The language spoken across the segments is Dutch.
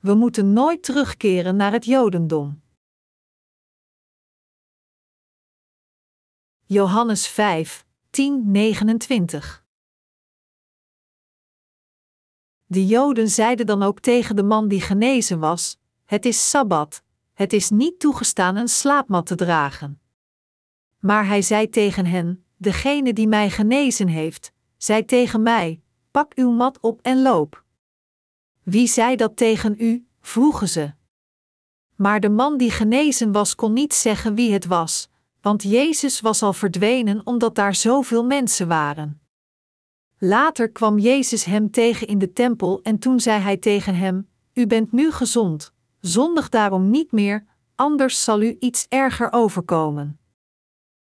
We moeten nooit terugkeren naar het Jodendom. Johannes 5, 10, 29 De Joden zeiden dan ook tegen de man die genezen was: Het is sabbat, het is niet toegestaan een slaapmat te dragen. Maar hij zei tegen hen: Degene die mij genezen heeft, zei tegen mij: Pak uw mat op en loop. Wie zei dat tegen u? vroegen ze. Maar de man die genezen was kon niet zeggen wie het was, want Jezus was al verdwenen omdat daar zoveel mensen waren. Later kwam Jezus hem tegen in de tempel en toen zei hij tegen hem: U bent nu gezond, zondig daarom niet meer, anders zal u iets erger overkomen.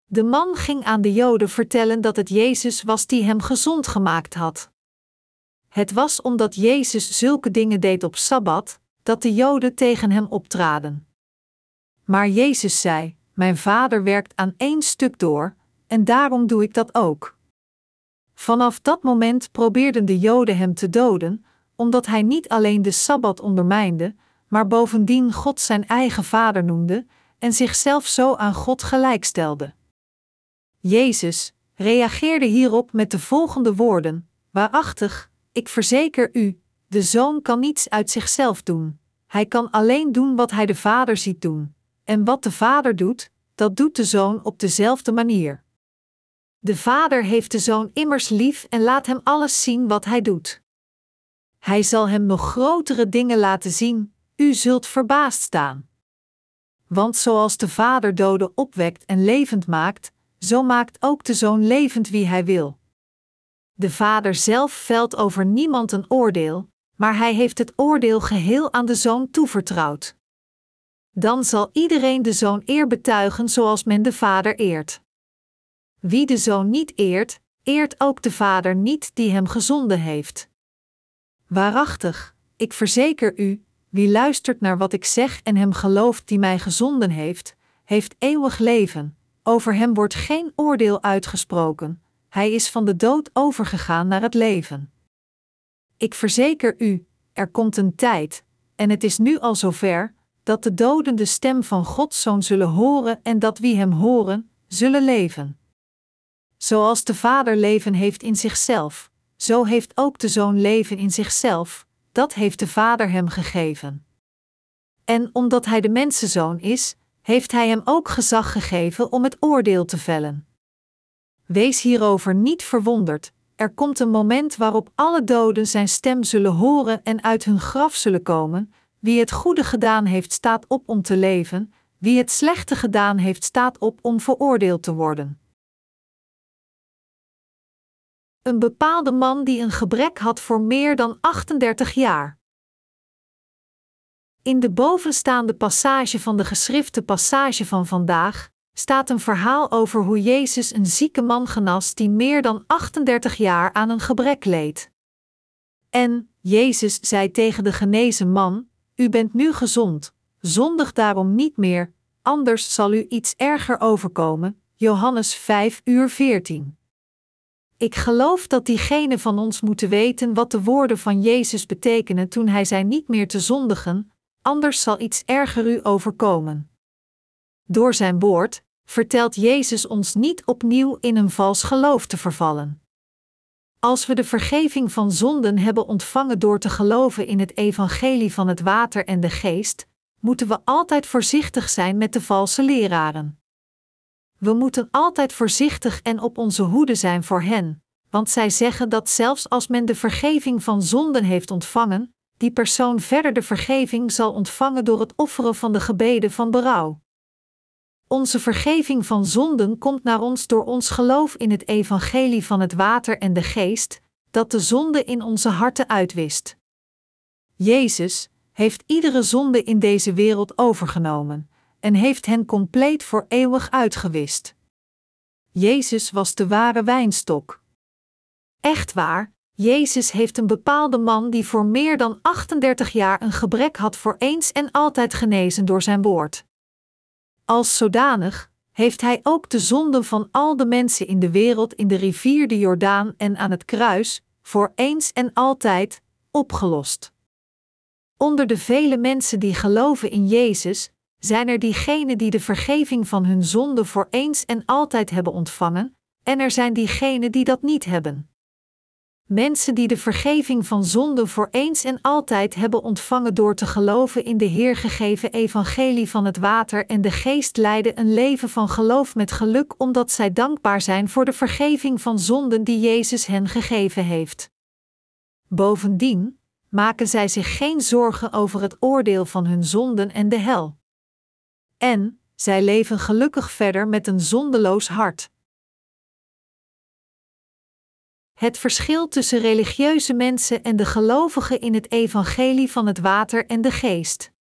De man ging aan de Joden vertellen dat het Jezus was die hem gezond gemaakt had. Het was omdat Jezus zulke dingen deed op sabbat, dat de Joden tegen hem optraden. Maar Jezus zei: Mijn vader werkt aan één stuk door, en daarom doe ik dat ook. Vanaf dat moment probeerden de Joden hem te doden, omdat hij niet alleen de sabbat ondermijnde, maar bovendien God zijn eigen vader noemde en zichzelf zo aan God gelijkstelde. Jezus reageerde hierop met de volgende woorden: Waarachtig, ik verzeker u, de zoon kan niets uit zichzelf doen. Hij kan alleen doen wat hij de vader ziet doen. En wat de vader doet, dat doet de zoon op dezelfde manier. De vader heeft de zoon immers lief en laat hem alles zien wat hij doet. Hij zal hem nog grotere dingen laten zien, u zult verbaasd staan. Want zoals de vader doden opwekt en levend maakt, zo maakt ook de zoon levend wie hij wil. De vader zelf velt over niemand een oordeel, maar hij heeft het oordeel geheel aan de zoon toevertrouwd. Dan zal iedereen de zoon eer betuigen zoals men de vader eert. Wie de zoon niet eert, eert ook de vader niet die hem gezonden heeft. Waarachtig, ik verzeker u, wie luistert naar wat ik zeg en hem gelooft die mij gezonden heeft, heeft eeuwig leven. Over hem wordt geen oordeel uitgesproken, hij is van de dood overgegaan naar het leven. Ik verzeker u, er komt een tijd, en het is nu al zover, dat de doden de stem van Gods Zoon zullen horen en dat wie hem horen, zullen leven. Zoals de Vader leven heeft in zichzelf, zo heeft ook de Zoon leven in zichzelf, dat heeft de Vader hem gegeven. En omdat hij de mensenzoon is, heeft hij hem ook gezag gegeven om het oordeel te vellen. Wees hierover niet verwonderd, er komt een moment waarop alle doden zijn stem zullen horen en uit hun graf zullen komen. Wie het goede gedaan heeft, staat op om te leven, wie het slechte gedaan heeft, staat op om veroordeeld te worden. Een bepaalde man die een gebrek had voor meer dan 38 jaar. In de bovenstaande passage van de geschrifte passage van vandaag staat een verhaal over hoe Jezus een zieke man genas die meer dan 38 jaar aan een gebrek leed. En Jezus zei tegen de genezen man: U bent nu gezond, zondig daarom niet meer, anders zal u iets erger overkomen. Johannes 5 uur 14. Ik geloof dat diegenen van ons moeten weten wat de woorden van Jezus betekenen toen hij zei niet meer te zondigen, anders zal iets erger u overkomen. Door zijn woord vertelt Jezus ons niet opnieuw in een vals geloof te vervallen. Als we de vergeving van zonden hebben ontvangen door te geloven in het evangelie van het water en de geest, moeten we altijd voorzichtig zijn met de valse leraren. We moeten altijd voorzichtig en op onze hoede zijn voor hen, want zij zeggen dat zelfs als men de vergeving van zonden heeft ontvangen, die persoon verder de vergeving zal ontvangen door het offeren van de gebeden van berouw. Onze vergeving van zonden komt naar ons door ons geloof in het evangelie van het water en de geest, dat de zonde in onze harten uitwist. Jezus heeft iedere zonde in deze wereld overgenomen en heeft hen compleet voor eeuwig uitgewist. Jezus was de ware wijnstok. Echt waar, Jezus heeft een bepaalde man die voor meer dan 38 jaar een gebrek had voor eens en altijd genezen door zijn woord. Als zodanig heeft hij ook de zonden van al de mensen in de wereld in de rivier de Jordaan en aan het kruis, voor eens en altijd, opgelost. Onder de vele mensen die geloven in Jezus, zijn er diegenen die de vergeving van hun zonde voor eens en altijd hebben ontvangen, en er zijn diegenen die dat niet hebben. Mensen die de vergeving van zonde voor eens en altijd hebben ontvangen door te geloven in de Heer gegeven evangelie van het water en de geest leiden een leven van geloof met geluk omdat zij dankbaar zijn voor de vergeving van zonden die Jezus hen gegeven heeft. Bovendien maken zij zich geen zorgen over het oordeel van hun zonden en de hel. En zij leven gelukkig verder met een zondeloos hart. Het verschil tussen religieuze mensen en de gelovigen in het evangelie van het water en de geest.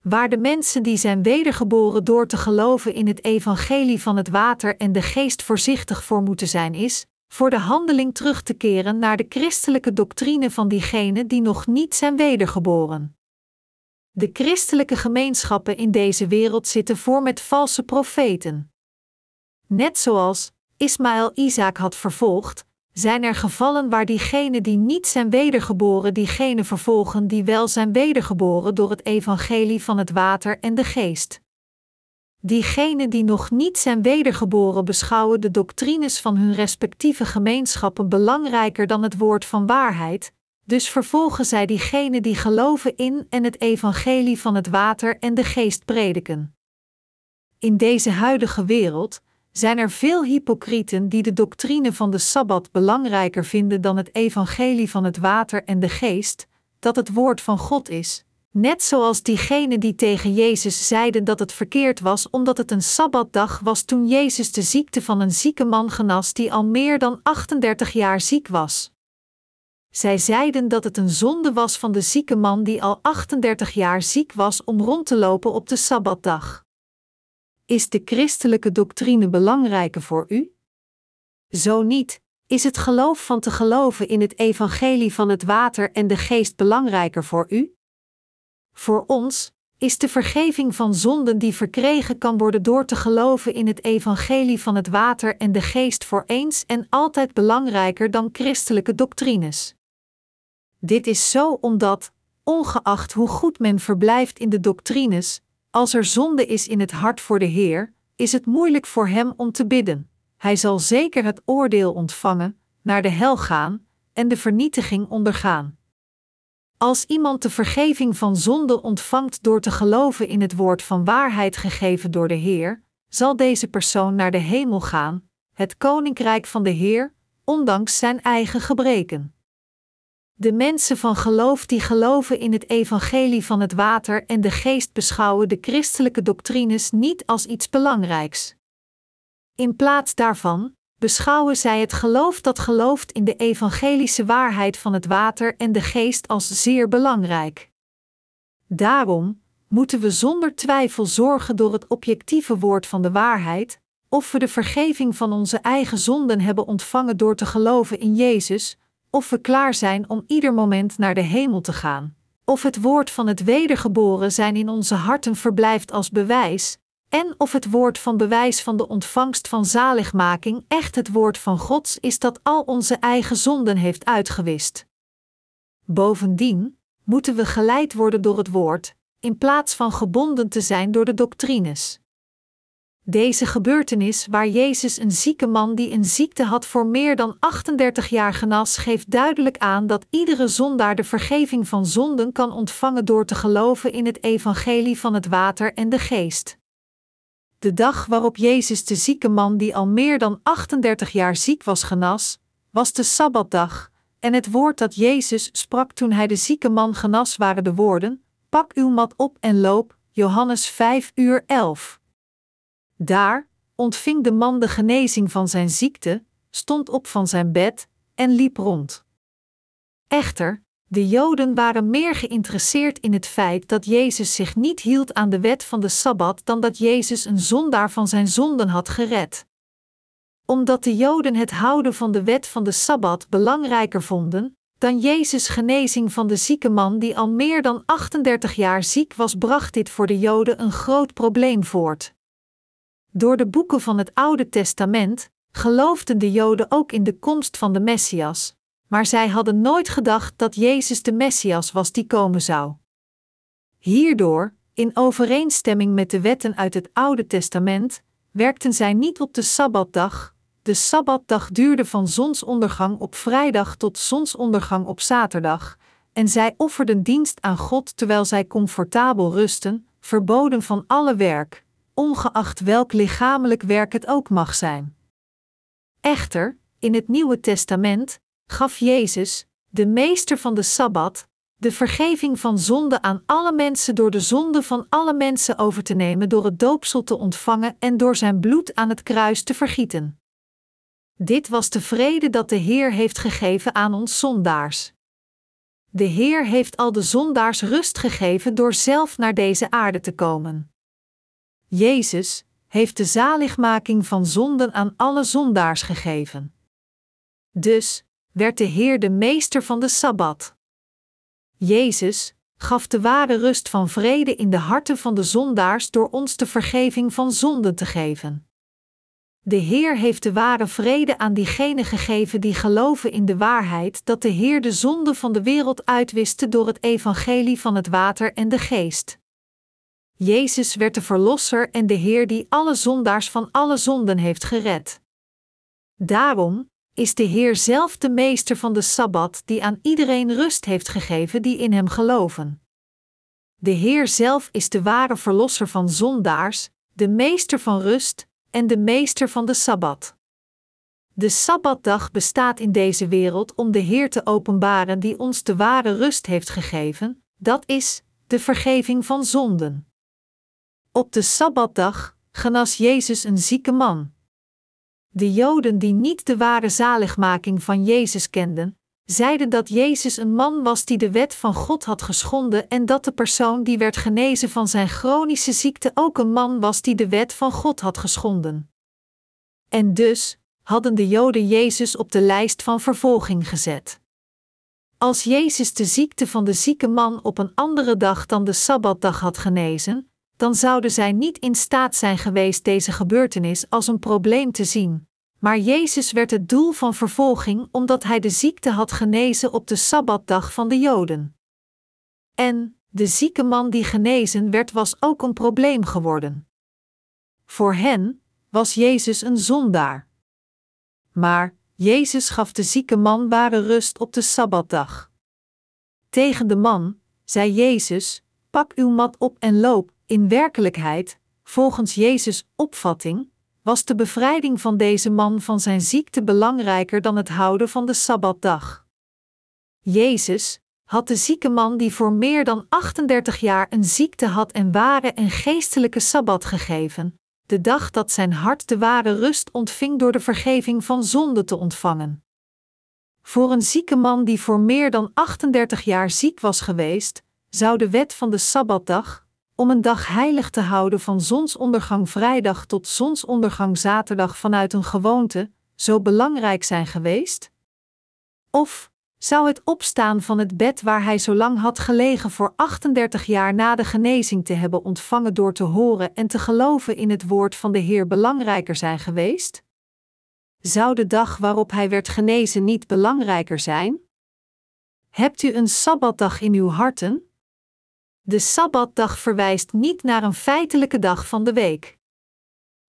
Waar de mensen die zijn wedergeboren door te geloven in het evangelie van het water en de geest voorzichtig voor moeten zijn, is voor de handeling terug te keren naar de christelijke doctrine van diegenen die nog niet zijn wedergeboren. De christelijke gemeenschappen in deze wereld zitten voor met valse profeten. Net zoals Ismaël Isaac had vervolgd, zijn er gevallen waar diegenen die niet zijn wedergeboren diegenen vervolgen die wel zijn wedergeboren door het evangelie van het water en de geest. Diegenen die nog niet zijn wedergeboren beschouwen de doctrines van hun respectieve gemeenschappen belangrijker dan het woord van waarheid, dus vervolgen zij diegenen die geloven in en het evangelie van het water en de geest prediken. In deze huidige wereld zijn er veel hypocrieten die de doctrine van de Sabbat belangrijker vinden dan het evangelie van het water en de geest, dat het woord van God is, net zoals diegenen die tegen Jezus zeiden dat het verkeerd was omdat het een Sabbatdag was toen Jezus de ziekte van een zieke man genas die al meer dan 38 jaar ziek was. Zij zeiden dat het een zonde was van de zieke man die al 38 jaar ziek was om rond te lopen op de Sabbatdag. Is de christelijke doctrine belangrijker voor u? Zo niet, is het geloof van te geloven in het evangelie van het water en de geest belangrijker voor u? Voor ons is de vergeving van zonden die verkregen kan worden door te geloven in het evangelie van het water en de geest voor eens en altijd belangrijker dan christelijke doctrines. Dit is zo omdat, ongeacht hoe goed men verblijft in de doctrines, als er zonde is in het hart voor de Heer, is het moeilijk voor hem om te bidden. Hij zal zeker het oordeel ontvangen, naar de hel gaan en de vernietiging ondergaan. Als iemand de vergeving van zonde ontvangt door te geloven in het woord van waarheid gegeven door de Heer, zal deze persoon naar de hemel gaan, het koninkrijk van de Heer, ondanks zijn eigen gebreken. De mensen van geloof die geloven in het evangelie van het water en de geest beschouwen de christelijke doctrines niet als iets belangrijks. In plaats daarvan beschouwen zij het geloof dat gelooft in de evangelische waarheid van het water en de geest als zeer belangrijk. Daarom moeten we zonder twijfel zorgen door het objectieve woord van de waarheid, of we de vergeving van onze eigen zonden hebben ontvangen door te geloven in Jezus, of we klaar zijn om ieder moment naar de hemel te gaan, of het woord van het wedergeboren zijn in onze harten verblijft als bewijs, en of het woord van bewijs van de ontvangst van zaligmaking echt het woord van Gods is dat al onze eigen zonden heeft uitgewist. Bovendien moeten we geleid worden door het woord, in plaats van gebonden te zijn door de doctrines. Deze gebeurtenis, waar Jezus een zieke man die een ziekte had voor meer dan 38 jaar genas, geeft duidelijk aan dat iedere zondaar de vergeving van zonden kan ontvangen door te geloven in het evangelie van het water en de geest. De dag waarop Jezus de zieke man die al meer dan 38 jaar ziek was genas, was de Sabbatdag, en het woord dat Jezus sprak toen hij de zieke man genas waren de woorden: Pak uw mat op en loop, Johannes 5 uur 11. Daar ontving de man de genezing van zijn ziekte, stond op van zijn bed en liep rond. Echter, de Joden waren meer geïnteresseerd in het feit dat Jezus zich niet hield aan de wet van de Sabbat dan dat Jezus een zondaar van zijn zonden had gered. Omdat de Joden het houden van de wet van de Sabbat belangrijker vonden dan Jezus' genezing van de zieke man die al meer dan 38 jaar ziek was, bracht dit voor de Joden een groot probleem voort. Door de boeken van het Oude Testament geloofden de Joden ook in de komst van de Messias, maar zij hadden nooit gedacht dat Jezus de Messias was die komen zou. Hierdoor, in overeenstemming met de wetten uit het Oude Testament, werkten zij niet op de Sabbatdag. De Sabbatdag duurde van zonsondergang op vrijdag tot zonsondergang op zaterdag, en zij offerden dienst aan God terwijl zij comfortabel rusten, verboden van alle werk, ongeacht welk lichamelijk werk het ook mag zijn. Echter, in het Nieuwe Testament gaf Jezus, de meester van de Sabbat, de vergeving van zonde aan alle mensen door de zonde van alle mensen over te nemen door het doopsel te ontvangen en door zijn bloed aan het kruis te vergieten. Dit was de vrede dat de Heer heeft gegeven aan ons zondaars. De Heer heeft al de zondaars rust gegeven door zelf naar deze aarde te komen. Jezus heeft de zaligmaking van zonden aan alle zondaars gegeven. Dus werd de Heer de meester van de Sabbat. Jezus gaf de ware rust van vrede in de harten van de zondaars door ons de vergeving van zonden te geven. De Heer heeft de ware vrede aan diegenen gegeven die geloven in de waarheid dat de Heer de zonde van de wereld uitwiste door het evangelie van het water en de geest. Jezus werd de Verlosser en de Heer die alle zondaars van alle zonden heeft gered. Daarom is de Heer zelf de meester van de Sabbat die aan iedereen rust heeft gegeven die in Hem geloven. De Heer zelf is de ware Verlosser van zondaars, de meester van rust en de meester van de Sabbat. De Sabbatdag bestaat in deze wereld om de Heer te openbaren die ons de ware rust heeft gegeven, dat is, de vergeving van zonden. Op de Sabbatdag genas Jezus een zieke man. De Joden die niet de ware zaligmaking van Jezus kenden, zeiden dat Jezus een man was die de wet van God had geschonden en dat de persoon die werd genezen van zijn chronische ziekte ook een man was die de wet van God had geschonden. En dus hadden de Joden Jezus op de lijst van vervolging gezet. Als Jezus de ziekte van de zieke man op een andere dag dan de Sabbatdag had genezen, dan zouden zij niet in staat zijn geweest deze gebeurtenis als een probleem te zien. Maar Jezus werd het doel van vervolging omdat hij de ziekte had genezen op de Sabbatdag van de Joden. En de zieke man die genezen werd was ook een probleem geworden. Voor hen was Jezus een zondaar. Maar Jezus gaf de zieke man ware rust op de Sabbatdag. Tegen de man zei Jezus: Pak uw mat op en loop. In werkelijkheid, volgens Jezus' opvatting, was de bevrijding van deze man van zijn ziekte belangrijker dan het houden van de Sabbatdag. Jezus had de zieke man die voor meer dan 38 jaar een ziekte had en ware en geestelijke Sabbat gegeven, de dag dat zijn hart de ware rust ontving door de vergeving van zonde te ontvangen. Voor een zieke man die voor meer dan 38 jaar ziek was geweest, zou de wet van de Sabbatdag, om een dag heilig te houden van zonsondergang vrijdag tot zonsondergang zaterdag vanuit een gewoonte, zo belangrijk zijn geweest? Of zou het opstaan van het bed waar hij zo lang had gelegen voor 38 jaar na de genezing te hebben ontvangen door te horen en te geloven in het woord van de Heer belangrijker zijn geweest? Zou de dag waarop hij werd genezen niet belangrijker zijn? Hebt u een sabbatdag in uw harten? De sabbatdag verwijst niet naar een feitelijke dag van de week.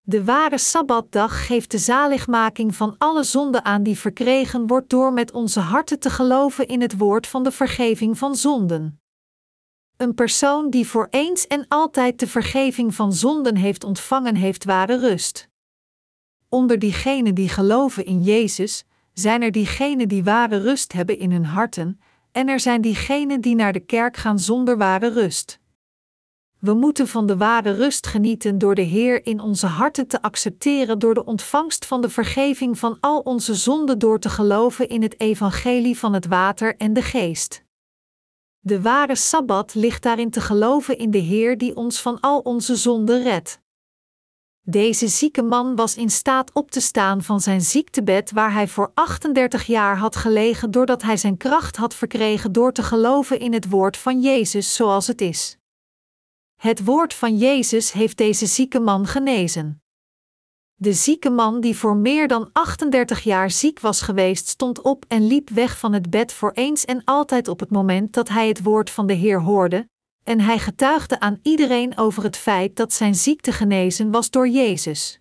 De ware sabbatdag geeft de zaligmaking van alle zonden aan die verkregen wordt door met onze harten te geloven in het woord van de vergeving van zonden. Een persoon die voor eens en altijd de vergeving van zonden heeft ontvangen, heeft ware rust. Onder diegenen die geloven in Jezus, zijn er diegenen die ware rust hebben in hun harten, en er zijn diegenen die naar de kerk gaan zonder ware rust. We moeten van de ware rust genieten door de Heer in onze harten te accepteren door de ontvangst van de vergeving van al onze zonden door te geloven in het evangelie van het water en de geest. De ware sabbat ligt daarin te geloven in de Heer die ons van al onze zonden redt. Deze zieke man was in staat op te staan van zijn ziektebed waar hij voor 38 jaar had gelegen doordat hij zijn kracht had verkregen door te geloven in het woord van Jezus zoals het is. Het woord van Jezus heeft deze zieke man genezen. De zieke man die voor meer dan 38 jaar ziek was geweest, stond op en liep weg van het bed voor eens en altijd op het moment dat hij het woord van de Heer hoorde, en hij getuigde aan iedereen over het feit dat zijn ziekte genezen was door Jezus.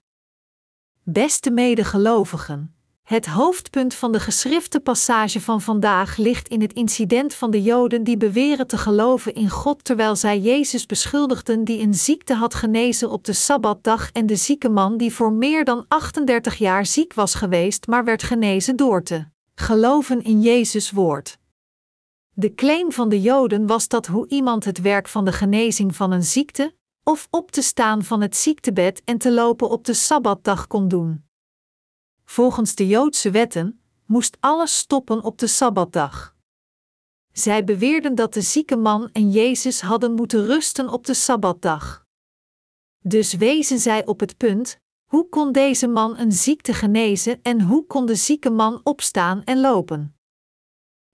Beste medegelovigen, het hoofdpunt van de geschrifte passage van vandaag ligt in het incident van de Joden die beweren te geloven in God terwijl zij Jezus beschuldigden die een ziekte had genezen op de Sabbatdag en de zieke man die voor meer dan 38 jaar ziek was geweest maar werd genezen door te geloven in Jezus woord. De claim van de Joden was dat hoe iemand het werk van de genezing van een ziekte, of op te staan van het ziektebed en te lopen op de Sabbatdag kon doen. Volgens de Joodse wetten moest alles stoppen op de Sabbatdag. Zij beweerden dat de zieke man en Jezus hadden moeten rusten op de Sabbatdag. Dus wezen zij op het punt: hoe kon deze man een ziekte genezen en hoe kon de zieke man opstaan en lopen?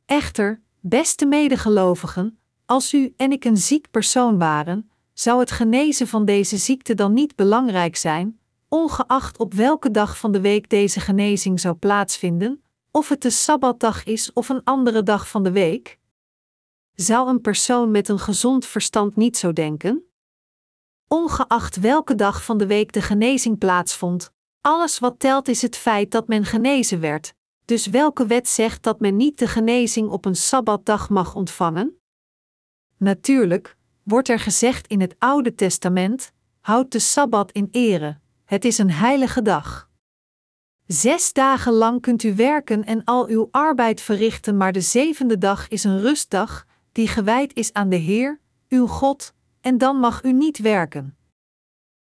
Echter, beste medegelovigen, als u en ik een ziek persoon waren, zou het genezen van deze ziekte dan niet belangrijk zijn, ongeacht op welke dag van de week deze genezing zou plaatsvinden, of het de sabbatdag is of een andere dag van de week? Zou een persoon met een gezond verstand niet zo denken? Ongeacht welke dag van de week de genezing plaatsvond, alles wat telt is het feit dat men genezen werd. Dus welke wet zegt dat men niet de genezing op een sabbatdag mag ontvangen? Natuurlijk, wordt er gezegd in het Oude Testament: houd de sabbat in ere. Het is een heilige dag. Zes dagen lang kunt u werken en al uw arbeid verrichten, maar de zevende dag is een rustdag, die gewijd is aan de Heer, uw God, en dan mag u niet werken.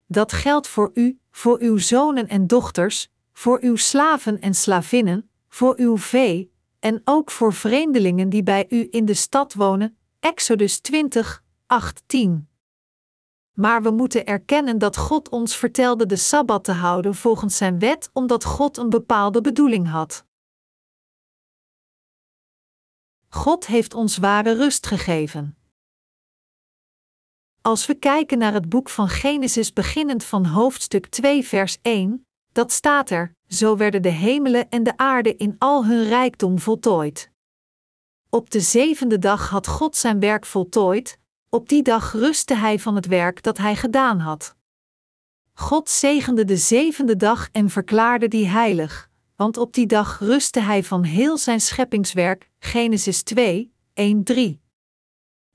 Dat geldt voor u, voor uw zonen en dochters, voor uw slaven en slavinnen, voor uw vee, en ook voor vreemdelingen die bij u in de stad wonen. Exodus 20, 8, 10. Maar we moeten erkennen dat God ons vertelde de sabbat te houden volgens zijn wet, omdat God een bepaalde bedoeling had. God heeft ons ware rust gegeven. Als we kijken naar het boek van Genesis beginnend van hoofdstuk 2 vers 1, dat staat er: Zo werden de hemelen en de aarde in al hun rijkdom voltooid. Op de zevende dag had God zijn werk voltooid, op die dag rustte hij van het werk dat hij gedaan had. God zegende de zevende dag en verklaarde die heilig, want op die dag rustte hij van heel zijn scheppingswerk. Genesis 2, 1, 3.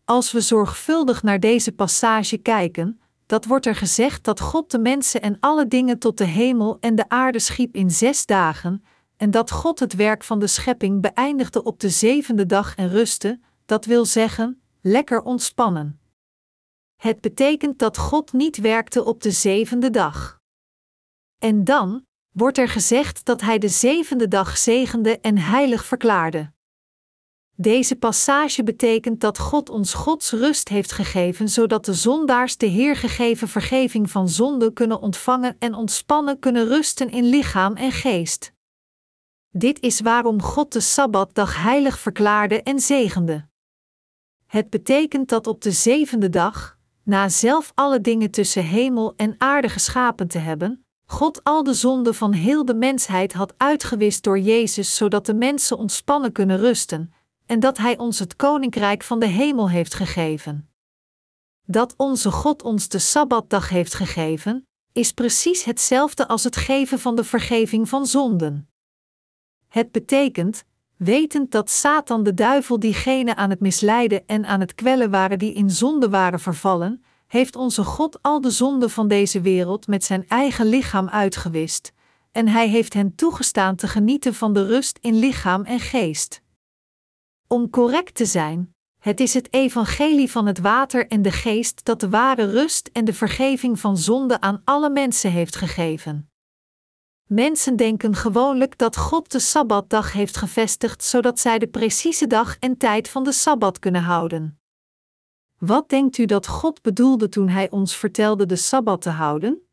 Als we zorgvuldig naar deze passage kijken, dat wordt er gezegd dat God de mensen en alle dingen tot de hemel en de aarde schiep in zes dagen, en dat God het werk van de schepping beëindigde op de zevende dag en rustte, dat wil zeggen, lekker ontspannen. Het betekent dat God niet werkte op de zevende dag. En dan wordt er gezegd dat Hij de zevende dag zegende en heilig verklaarde. Deze passage betekent dat God ons Gods rust heeft gegeven, zodat de zondaars de Heer gegeven vergeving van zonde kunnen ontvangen en ontspannen kunnen rusten in lichaam en geest. Dit is waarom God de Sabbatdag heilig verklaarde en zegende. Het betekent dat op de zevende dag, na zelf alle dingen tussen hemel en aarde geschapen te hebben, God al de zonden van heel de mensheid had uitgewist door Jezus, zodat de mensen ontspannen kunnen rusten, en dat Hij ons het koninkrijk van de hemel heeft gegeven. Dat onze God ons de sabbatdag heeft gegeven, is precies hetzelfde als het geven van de vergeving van zonden. Het betekent wetend dat Satan de duivel diegenen aan het misleiden en aan het kwellen waren die in zonde waren vervallen, heeft onze God al de zonden van deze wereld met zijn eigen lichaam uitgewist, en hij heeft hen toegestaan te genieten van de rust in lichaam en geest. Om correct te zijn, het is het evangelie van het water en de geest dat de ware rust en de vergeving van zonde aan alle mensen heeft gegeven. Mensen denken gewoonlijk dat God de sabbatdag heeft gevestigd zodat zij de precieze dag en tijd van de sabbat kunnen houden. Wat denkt u dat God bedoelde toen Hij ons vertelde de sabbat te houden?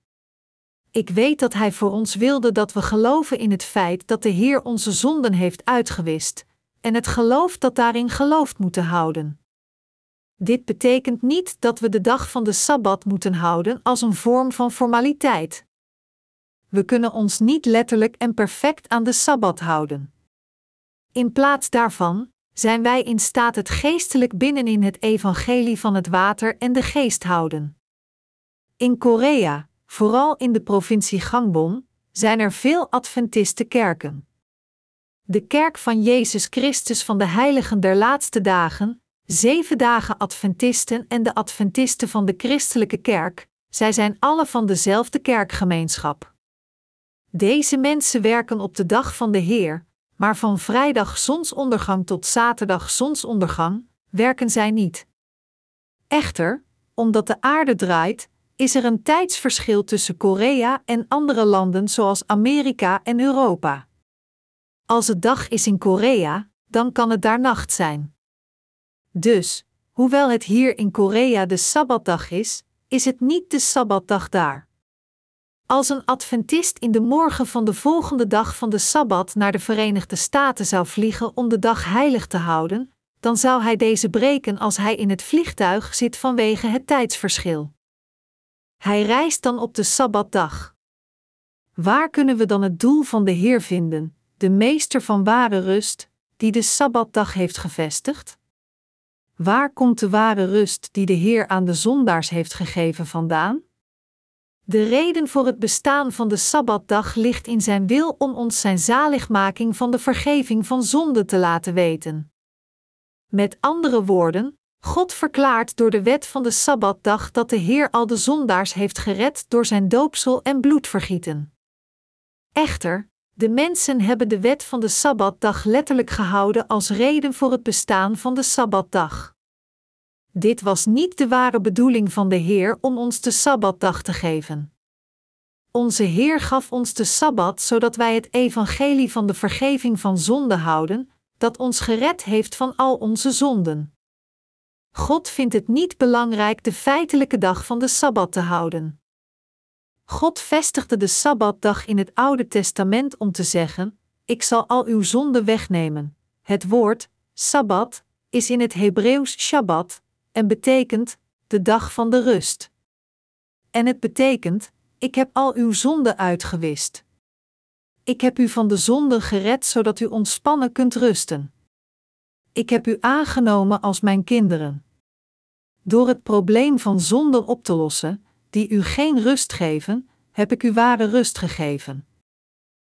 Ik weet dat Hij voor ons wilde dat we geloven in het feit dat de Heer onze zonden heeft uitgewist, en het geloof dat daarin geloofd moeten houden. Dit betekent niet dat we de dag van de sabbat moeten houden als een vorm van formaliteit. we kunnen ons niet letterlijk en perfect aan de sabbat houden. In plaats daarvan zijn wij in staat het geestelijk binnenin het evangelie van het water en de geest houden. In Korea, vooral in de provincie Gangbon, zijn er veel Adventiste kerken. De kerk van Jezus Christus van de Heiligen der Laatste Dagen, zeven dagen Adventisten en de Adventisten van de Christelijke Kerk, zij zijn alle van dezelfde kerkgemeenschap. Deze mensen werken op de dag van de Heer, maar van vrijdag zonsondergang tot zaterdag zonsondergang werken zij niet. Echter, omdat de aarde draait, is er een tijdsverschil tussen Korea en andere landen zoals Amerika en Europa. Als het dag is in Korea, dan kan het daar nacht zijn. Dus, hoewel het hier in Korea de sabbatdag is, is het niet de sabbatdag daar. Als een Adventist in de morgen van de volgende dag van de Sabbat naar de Verenigde Staten zou vliegen om de dag heilig te houden, dan zou hij deze breken als hij in het vliegtuig zit vanwege het tijdsverschil. Hij reist dan op de Sabbatdag. Waar kunnen we dan het doel van de Heer vinden, de meester van ware rust, die de Sabbatdag heeft gevestigd? Waar komt de ware rust die de Heer aan de zondaars heeft gegeven vandaan? De reden voor het bestaan van de Sabbatdag ligt in zijn wil om ons zijn zaligmaking van de vergeving van zonde te laten weten. Met andere woorden, God verklaart door de wet van de Sabbatdag dat de Heer al de zondaars heeft gered door zijn doopsel en bloedvergieten. Echter, de mensen hebben de wet van de Sabbatdag letterlijk gehouden als reden voor het bestaan van de Sabbatdag. Dit was niet de ware bedoeling van de Heer om ons de Sabbatdag te geven. Onze Heer gaf ons de Sabbat zodat wij het evangelie van de vergeving van zonde houden, dat ons gered heeft van al onze zonden. God vindt het niet belangrijk de feitelijke dag van de Sabbat te houden. God vestigde de Sabbatdag in het Oude Testament om te zeggen: Ik zal al uw zonden wegnemen. Het woord Sabbat is in het Hebreeuws Shabbat, en betekent de dag van de rust. En het betekent: Ik heb al uw zonden uitgewist. Ik heb u van de zonde gered zodat u ontspannen kunt rusten. Ik heb u aangenomen als mijn kinderen. Door het probleem van zonde op te lossen, die u geen rust geven, heb ik u ware rust gegeven.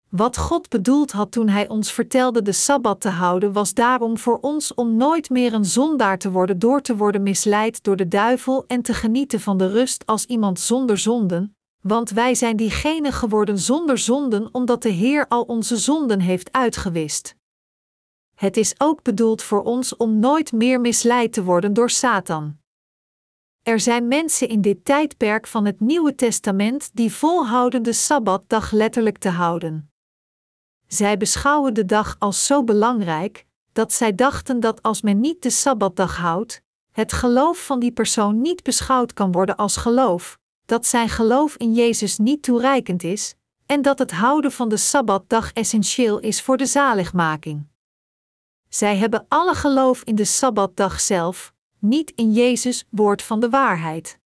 Wat God bedoeld had toen Hij ons vertelde de sabbat te houden, was daarom voor ons om nooit meer een zondaar te worden door te worden misleid door de duivel en te genieten van de rust als iemand zonder zonden, want wij zijn diegenen geworden zonder zonden omdat de Heer al onze zonden heeft uitgewist. Het is ook bedoeld voor ons om nooit meer misleid te worden door Satan. Er zijn mensen in dit tijdperk van het Nieuwe Testament die volhouden de Sabbatdag letterlijk te houden. Zij beschouwen de dag als zo belangrijk dat zij dachten dat als men niet de sabbatdag houdt, het geloof van die persoon niet beschouwd kan worden als geloof, dat zijn geloof in Jezus niet toereikend is, en dat het houden van de sabbatdag essentieel is voor de zaligmaking. Zij hebben alle geloof in de sabbatdag zelf, niet in Jezus, woord van de waarheid.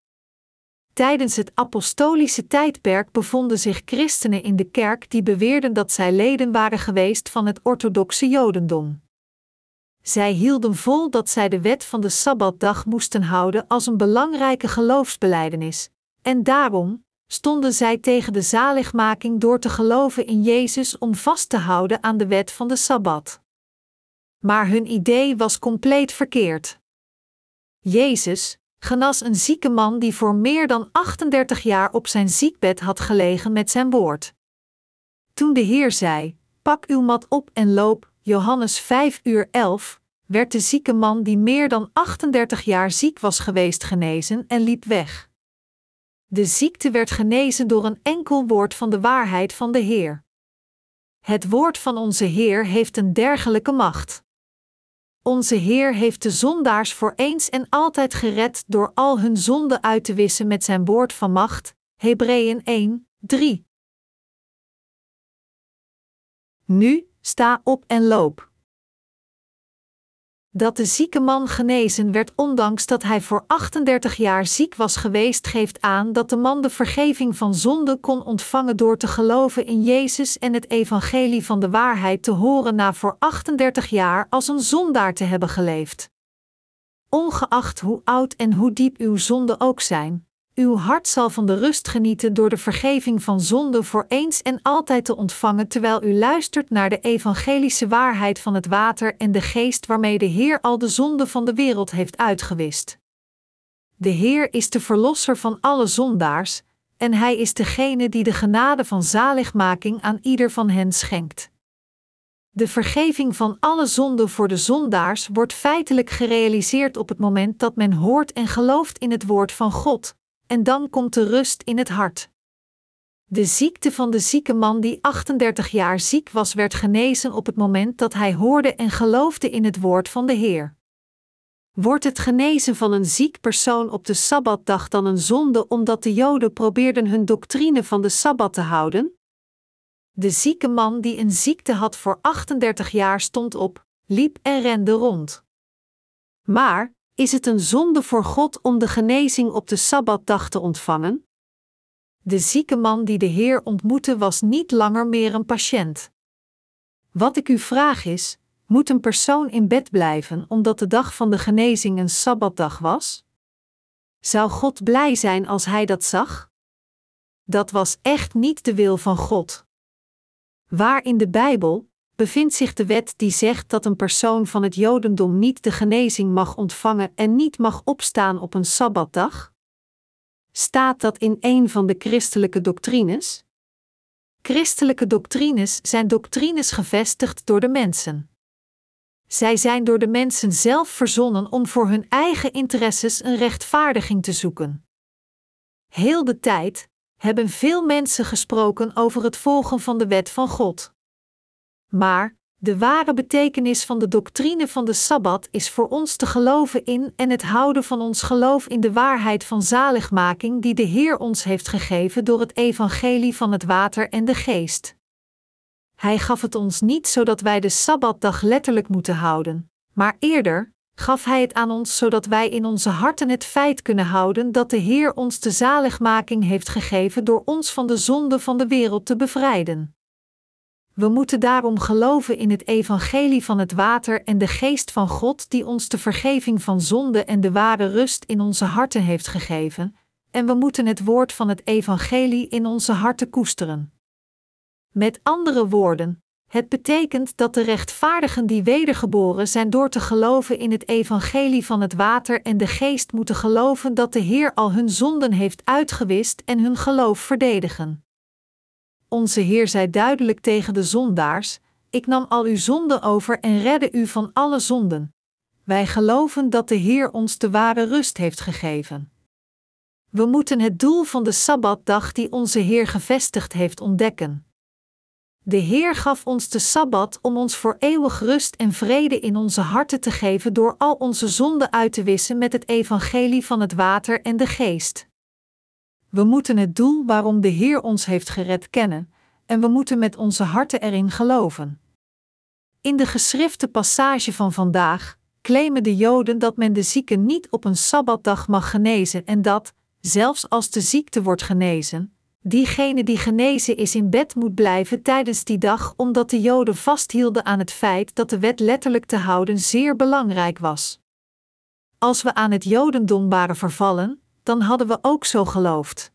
Tijdens het apostolische tijdperk bevonden zich christenen in de kerk die beweerden dat zij leden waren geweest van het orthodoxe Jodendom. Zij hielden vol dat zij de wet van de Sabbatdag moesten houden als een belangrijke geloofsbeleidenis, en daarom stonden zij tegen de zaligmaking door te geloven in Jezus om vast te houden aan de wet van de Sabbat. Maar hun idee was compleet verkeerd. Jezus, genas een zieke man die voor meer dan 38 jaar op zijn ziekbed had gelegen met zijn woord. Toen de Heer zei: Pak uw mat op en loop, Johannes 5 uur 11, werd de zieke man die meer dan 38 jaar ziek was geweest genezen en liep weg. De ziekte werd genezen door een enkel woord van de waarheid van de Heer. Het woord van onze Heer heeft een dergelijke macht. Onze Heer heeft de zondaars voor eens en altijd gered door al hun zonden uit te wissen met zijn woord van macht. Hebreeën 1, 3. Nu, sta op en loop. Dat de zieke man genezen werd ondanks dat hij voor 38 jaar ziek was geweest, geeft aan dat de man de vergeving van zonde kon ontvangen door te geloven in Jezus en het evangelie van de waarheid te horen na voor 38 jaar als een zondaar te hebben geleefd. Ongeacht hoe oud en hoe diep uw zonden ook zijn, uw hart zal van de rust genieten door de vergeving van zonde voor eens en altijd te ontvangen terwijl u luistert naar de evangelische waarheid van het water en de geest waarmee de Heer al de zonde van de wereld heeft uitgewist. De Heer is de verlosser van alle zondaars, en Hij is degene die de genade van zaligmaking aan ieder van hen schenkt. De vergeving van alle zonden voor de zondaars wordt feitelijk gerealiseerd op het moment dat men hoort en gelooft in het woord van God, en dan komt de rust in het hart. De ziekte van de zieke man die 38 jaar ziek was, werd genezen op het moment dat hij hoorde en geloofde in het woord van de Heer. Wordt het genezen van een ziek persoon op de sabbatdag dan een zonde omdat de Joden probeerden hun doctrine van de sabbat te houden? De zieke man die een ziekte had voor 38 jaar stond op, liep en rende rond. Maar, is het een zonde voor God om de genezing op de sabbatdag te ontvangen? De zieke man die de Heer ontmoette was niet langer meer een patiënt. Wat ik u vraag is: moet een persoon in bed blijven omdat de dag van de genezing een sabbatdag was? Zou God blij zijn als hij dat zag? Dat was echt niet de wil van God. Waar in de Bijbel, bevindt zich de wet die zegt dat een persoon van het Jodendom niet de genezing mag ontvangen en niet mag opstaan op een sabbatdag? Staat dat in een van de christelijke doctrines? Christelijke doctrines zijn doctrines gevestigd door de mensen. Zij zijn door de mensen zelf verzonnen om voor hun eigen interesses een rechtvaardiging te zoeken. Heel de tijd hebben veel mensen gesproken over het volgen van de wet van God. Maar de ware betekenis van de doctrine van de Sabbat is voor ons te geloven in en het houden van ons geloof in de waarheid van zaligmaking die de Heer ons heeft gegeven door het evangelie van het water en de geest. Hij gaf het ons niet zodat wij de Sabbatdag letterlijk moeten houden, maar eerder gaf Hij het aan ons zodat wij in onze harten het feit kunnen houden dat de Heer ons de zaligmaking heeft gegeven door ons van de zonde van de wereld te bevrijden. We moeten daarom geloven in het evangelie van het water en de geest van God die ons de vergeving van zonde en de ware rust in onze harten heeft gegeven, en we moeten het woord van het evangelie in onze harten koesteren. Met andere woorden, het betekent dat de rechtvaardigen die wedergeboren zijn door te geloven in het evangelie van het water en de geest moeten geloven dat de Heer al hun zonden heeft uitgewist en hun geloof verdedigen. Onze Heer zei duidelijk tegen de zondaars: Ik nam al uw zonden over en redde u van alle zonden. Wij geloven dat de Heer ons de ware rust heeft gegeven. We moeten het doel van de Sabbatdag die onze Heer gevestigd heeft ontdekken. De Heer gaf ons de Sabbat om ons voor eeuwig rust en vrede in onze harten te geven door al onze zonden uit te wissen met het evangelie van het water en de geest. We moeten het doel waarom de Heer ons heeft gered kennen, en we moeten met onze harten erin geloven. In de geschrifte passage van vandaag claimen de Joden dat men de zieke niet op een sabbatdag mag genezen en dat, zelfs als de ziekte wordt genezen, diegene die genezen is in bed moet blijven tijdens die dag, omdat de Joden vasthielden aan het feit dat de wet letterlijk te houden zeer belangrijk was. Als we aan het Jodendom waren vervallen, dan hadden we ook zo geloofd.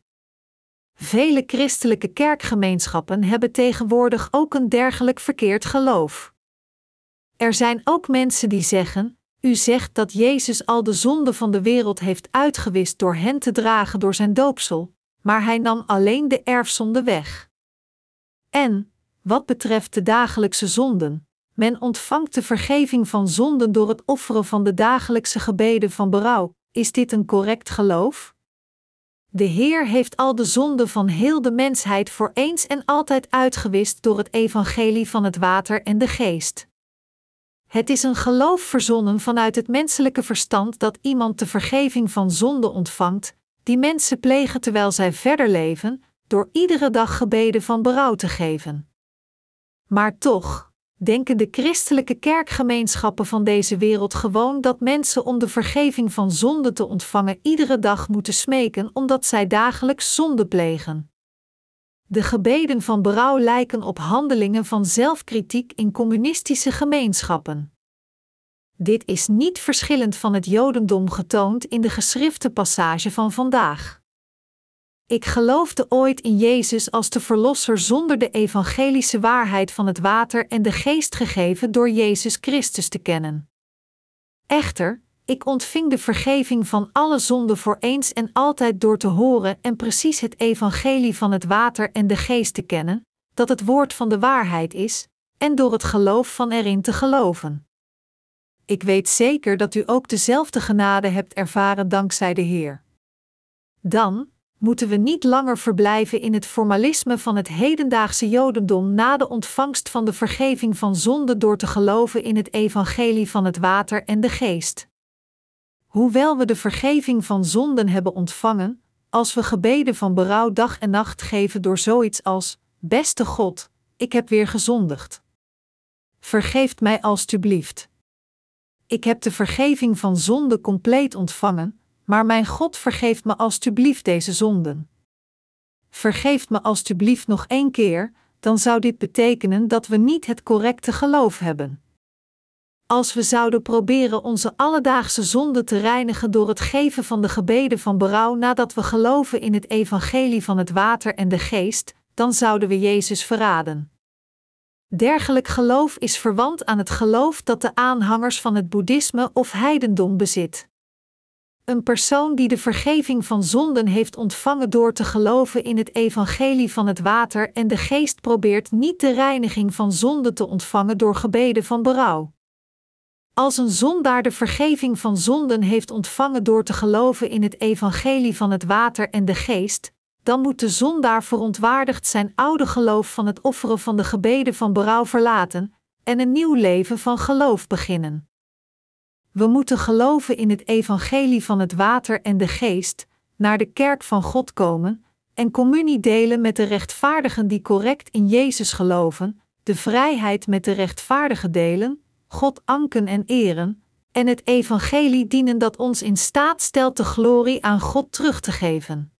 Vele christelijke kerkgemeenschappen hebben tegenwoordig ook een dergelijk verkeerd geloof. Er zijn ook mensen die zeggen: U zegt dat Jezus al de zonde van de wereld heeft uitgewist door hen te dragen door zijn doopsel, maar hij nam alleen de erfzonde weg. En, wat betreft de dagelijkse zonden, men ontvangt de vergeving van zonden door het offeren van de dagelijkse gebeden van berouw, is dit een correct geloof? De Heer heeft al de zonden van heel de mensheid voor eens en altijd uitgewist door het evangelie van het water en de geest. Het is een geloof verzonnen vanuit het menselijke verstand dat iemand de vergeving van zonde ontvangt, die mensen plegen terwijl zij verder leven, door iedere dag gebeden van berouw te geven. Maar toch, denken de christelijke kerkgemeenschappen van deze wereld gewoon dat mensen om de vergeving van zonde te ontvangen iedere dag moeten smeken omdat zij dagelijks zonde plegen. De gebeden van berouw lijken op handelingen van zelfkritiek in communistische gemeenschappen. Dit is niet verschillend van het Jodendom getoond in de geschrifte passage van vandaag. Ik geloofde ooit in Jezus als de Verlosser zonder de evangelische waarheid van het water en de geest gegeven door Jezus Christus te kennen. Echter, ik ontving de vergeving van alle zonden voor eens en altijd door te horen en precies het evangelie van het water en de geest te kennen, dat het woord van de waarheid is, en door het geloof van erin te geloven. Ik weet zeker dat u ook dezelfde genade hebt ervaren dankzij de Heer. Dan, moeten we niet langer verblijven in het formalisme van het hedendaagse Jodendom na de ontvangst van de vergeving van zonde door te geloven in het evangelie van het water en de geest. Hoewel we de vergeving van zonden hebben ontvangen, als we gebeden van berouw dag en nacht geven door zoiets als: Beste God, ik heb weer gezondigd. Vergeeft mij alstublieft. Ik heb de vergeving van zonde compleet ontvangen, maar mijn God vergeeft me alstublieft deze zonden. Vergeeft me alstublieft nog één keer, dan zou dit betekenen dat we niet het correcte geloof hebben. Als we zouden proberen onze alledaagse zonden te reinigen door het geven van de gebeden van berouw nadat we geloven in het evangelie van het water en de geest, dan zouden we Jezus verraden. Dergelijk geloof is verwant aan het geloof dat de aanhangers van het boeddhisme of heidendom bezit. Een persoon die de vergeving van zonden heeft ontvangen door te geloven in het evangelie van het water en de geest probeert niet de reiniging van zonden te ontvangen door gebeden van berouw. Als een zondaar de vergeving van zonden heeft ontvangen door te geloven in het evangelie van het water en de geest, dan moet de zondaar verontwaardigd zijn oude geloof van het offeren van de gebeden van berouw verlaten en een nieuw leven van geloof beginnen. We moeten geloven in het evangelie van het water en de geest, naar de kerk van God komen en communie delen met de rechtvaardigen die correct in Jezus geloven, de vrijheid met de rechtvaardigen delen, God anken en eren, en het evangelie dienen dat ons in staat stelt de glorie aan God terug te geven.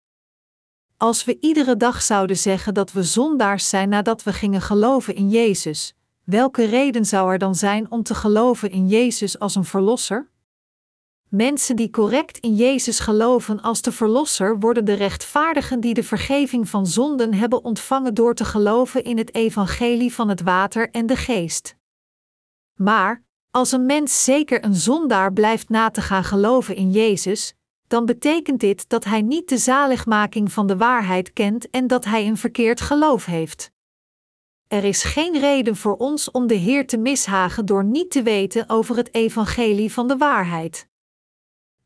Als we iedere dag zouden zeggen dat we zondaars zijn nadat we gingen geloven in Jezus, welke reden zou er dan zijn om te geloven in Jezus als een verlosser? Mensen die correct in Jezus geloven als de Verlosser worden de rechtvaardigen die de vergeving van zonden hebben ontvangen door te geloven in het evangelie van het water en de geest. Maar, als een mens zeker een zondaar blijft na te gaan geloven in Jezus, dan betekent dit dat hij niet de zaligmaking van de waarheid kent en dat hij een verkeerd geloof heeft. Er is geen reden voor ons om de Heer te mishagen door niet te weten over het evangelie van de waarheid.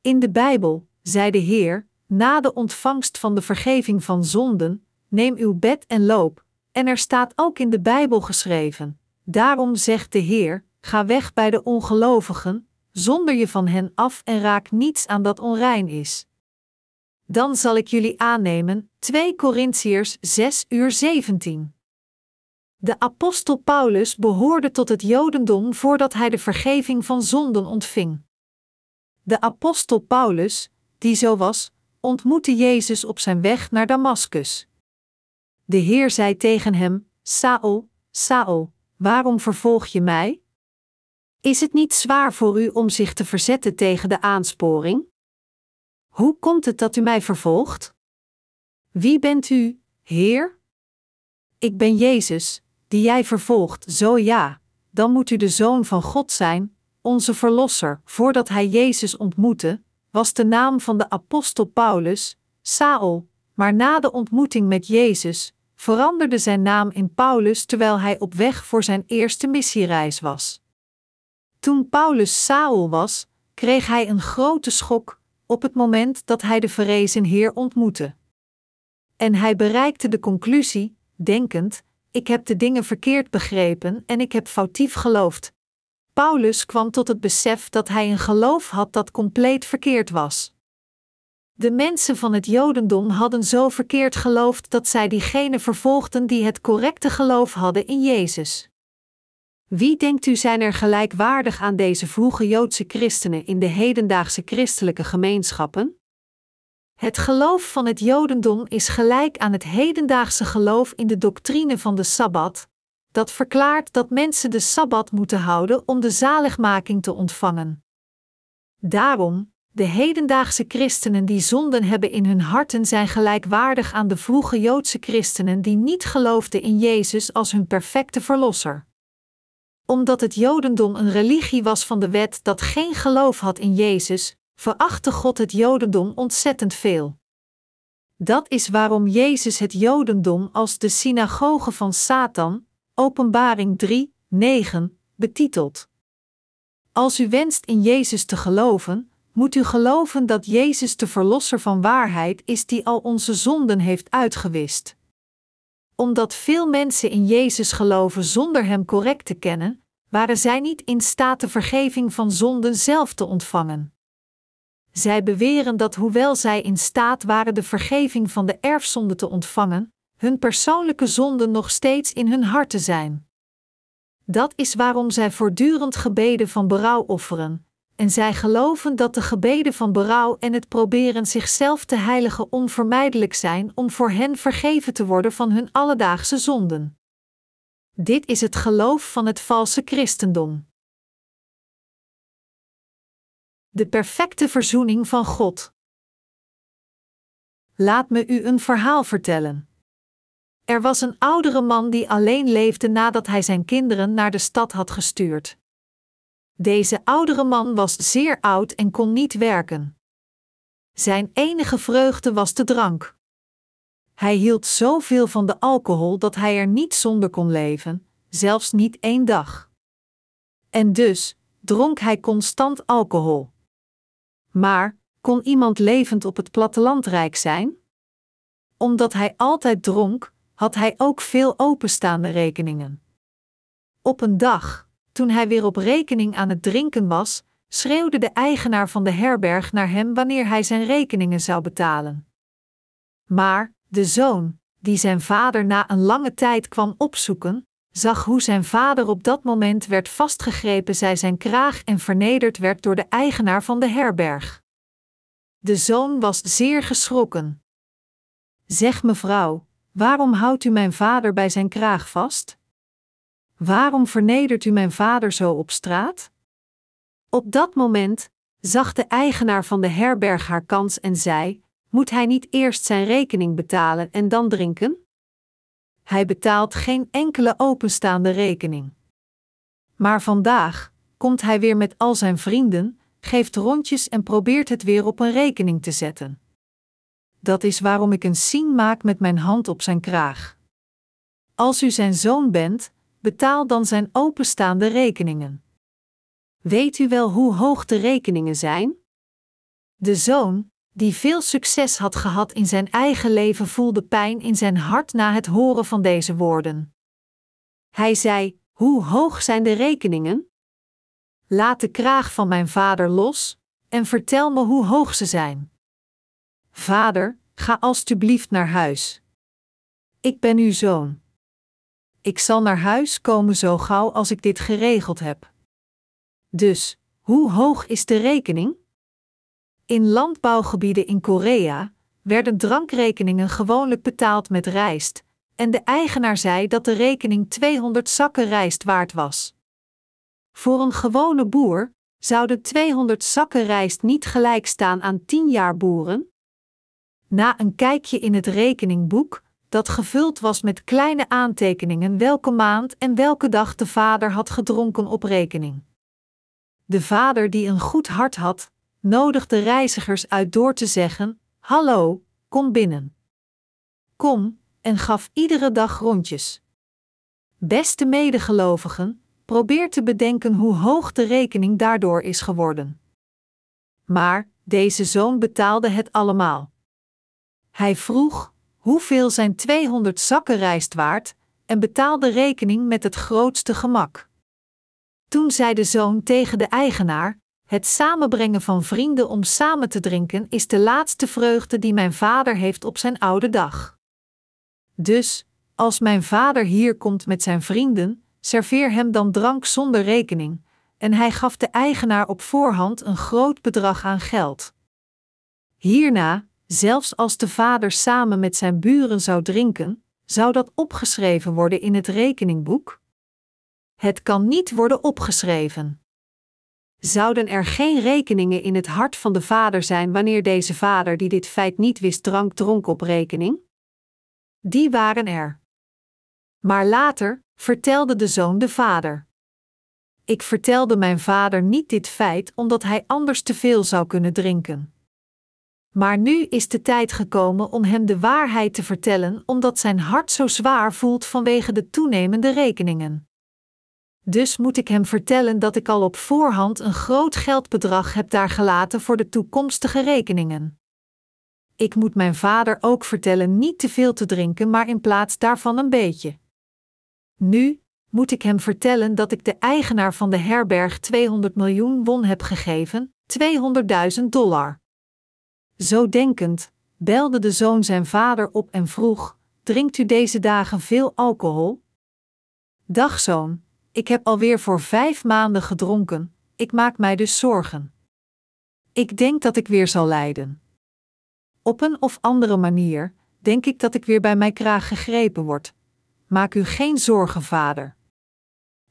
In de Bijbel, zei de Heer, na de ontvangst van de vergeving van zonden, neem uw bed en loop, en er staat ook in de Bijbel geschreven: Daarom zegt de Heer: Ga weg bij de ongelovigen, zonder je van hen af en raak niets aan dat onrein is. Dan zal ik jullie aannemen, 2 Korintiërs 6 uur 17. De apostel Paulus behoorde tot het Jodendom voordat hij de vergeving van zonden ontving. De apostel Paulus, die zo was, ontmoette Jezus op zijn weg naar Damaskus. De Heer zei tegen hem: Saul, Saul, waarom vervolg je mij? Is het niet zwaar voor u om zich te verzetten tegen de aansporing? Hoe komt het dat u mij vervolgt? Wie bent u, Heer? Ik ben Jezus, die jij vervolgt, zo ja, dan moet u de zoon van God zijn, onze verlosser. Voordat hij Jezus ontmoette, was de naam van de apostel Paulus Saul, maar na de ontmoeting met Jezus veranderde zijn naam in Paulus terwijl hij op weg voor zijn eerste missiereis was. Toen Paulus Saul was, kreeg hij een grote schok op het moment dat hij de verrezen Heer ontmoette. En hij bereikte de conclusie, denkend: Ik heb de dingen verkeerd begrepen en ik heb foutief geloofd. Paulus kwam tot het besef dat hij een geloof had dat compleet verkeerd was. De mensen van het Jodendom hadden zo verkeerd geloofd dat zij diegenen vervolgden die het correcte geloof hadden in Jezus. Wie denkt u zijn er gelijkwaardig aan deze vroege Joodse christenen in de hedendaagse christelijke gemeenschappen? Het geloof van het Jodendom is gelijk aan het hedendaagse geloof in de doctrine van de Sabbat, dat verklaart dat mensen de Sabbat moeten houden om de zaligmaking te ontvangen. Daarom, de hedendaagse christenen die zonden hebben in hun harten zijn gelijkwaardig aan de vroege Joodse christenen die niet geloofden in Jezus als hun perfecte verlosser. Omdat het Jodendom een religie was van de wet dat geen geloof had in Jezus, verachtte God het Jodendom ontzettend veel. Dat is waarom Jezus het Jodendom als de synagoge van Satan, Openbaring 3, 9, betitelt. Als u wenst in Jezus te geloven, moet u geloven dat Jezus de Verlosser van waarheid is die al onze zonden heeft uitgewist. Omdat veel mensen in Jezus geloven zonder Hem correct te kennen, waren zij niet in staat de vergeving van zonden zelf te ontvangen. Zij beweren dat hoewel zij in staat waren de vergeving van de erfzonde te ontvangen, hun persoonlijke zonden nog steeds in hun harten zijn. Dat is waarom zij voortdurend gebeden van berouw offeren, en zij geloven dat de gebeden van berouw en het proberen zichzelf te heiligen onvermijdelijk zijn om voor hen vergeven te worden van hun alledaagse zonden. Dit is het geloof van het valse christendom. De perfecte verzoening van God. Laat me u een verhaal vertellen. Er was een oudere man die alleen leefde nadat hij zijn kinderen naar de stad had gestuurd. Deze oudere man was zeer oud en kon niet werken. Zijn enige vreugde was de drank. Hij hield zoveel van de alcohol dat hij er niet zonder kon leven, zelfs niet één dag. En dus dronk hij constant alcohol. Maar kon iemand levend op het platteland rijk zijn? Omdat hij altijd dronk, had hij ook veel openstaande rekeningen. Op een dag, toen hij weer op rekening aan het drinken was, schreeuwde de eigenaar van de herberg naar hem wanneer hij zijn rekeningen zou betalen. Maar de zoon, die zijn vader na een lange tijd kwam opzoeken, zag hoe zijn vader op dat moment werd vastgegrepen, zij zijn kraag en vernederd werd door de eigenaar van de herberg. De zoon was zeer geschrokken. Zeg mevrouw, waarom houdt u mijn vader bij zijn kraag vast? Waarom vernedert u mijn vader zo op straat? Op dat moment zag de eigenaar van de herberg haar kans en zei: Moet hij niet eerst zijn rekening betalen en dan drinken? Hij betaalt geen enkele openstaande rekening. Maar vandaag komt hij weer met al zijn vrienden, geeft rondjes en probeert het weer op een rekening te zetten. Dat is waarom ik een sien maak met mijn hand op zijn kraag. Als u zijn zoon bent, betaal dan zijn openstaande rekeningen. Weet u wel hoe hoog de rekeningen zijn? De zoon, die veel succes had gehad in zijn eigen leven, voelde pijn in zijn hart na het horen van deze woorden. Hij zei: Hoe hoog zijn de rekeningen? Laat de kraag van mijn vader los en vertel me hoe hoog ze zijn. Vader, ga alstublieft naar huis. Ik ben uw zoon. Ik zal naar huis komen zo gauw als ik dit geregeld heb. Dus, hoe hoog is de rekening? In landbouwgebieden in Korea werden drankrekeningen gewoonlijk betaald met rijst, en de eigenaar zei dat de rekening 200 zakken rijst waard was. Voor een gewone boer zouden 200 zakken rijst niet gelijk staan aan 10 jaar boeren? Na een kijkje in het rekeningboek dat gevuld was met kleine aantekeningen welke maand en welke dag de vader had gedronken op rekening. De vader, die een goed hart had, nodigde reizigers uit door te zeggen: Hallo, kom binnen. Kom, en gaf iedere dag rondjes. Beste medegelovigen, probeer te bedenken hoe hoog de rekening daardoor is geworden. Maar deze zoon betaalde het allemaal. Hij vroeg: hoeveel zijn 200 zakken rijst waard, en betaalde rekening met het grootste gemak. Toen zei de zoon tegen de eigenaar: Het samenbrengen van vrienden om samen te drinken is de laatste vreugde die mijn vader heeft op zijn oude dag. Dus, als mijn vader hier komt met zijn vrienden, serveer hem dan drank zonder rekening, en hij gaf de eigenaar op voorhand een groot bedrag aan geld. Hierna, zelfs als de vader samen met zijn buren zou drinken, zou dat opgeschreven worden in het rekeningboek? Het kan niet worden opgeschreven. Zouden er geen rekeningen in het hart van de vader zijn wanneer deze vader die dit feit niet wist drank dronk op rekening? Die waren er. Maar later vertelde de zoon de vader. Ik vertelde mijn vader niet dit feit omdat hij anders te veel zou kunnen drinken. Maar nu is de tijd gekomen om hem de waarheid te vertellen, omdat zijn hart zo zwaar voelt vanwege de toenemende rekeningen. Dus moet ik hem vertellen dat ik al op voorhand een groot geldbedrag heb daar gelaten voor de toekomstige rekeningen. Ik moet mijn vader ook vertellen niet te veel te drinken, maar in plaats daarvan een beetje. Nu moet ik hem vertellen dat ik de eigenaar van de herberg 200 miljoen won heb gegeven, 200.000 dollar. Zo denkend, belde de zoon zijn vader op en vroeg: Drinkt u deze dagen veel alcohol? Dag zoon, ik heb alweer voor vijf maanden gedronken, ik maak mij dus zorgen. Ik denk dat ik weer zal lijden. Op een of andere manier denk ik dat ik weer bij mijn kraag gegrepen word. Maak u geen zorgen, vader.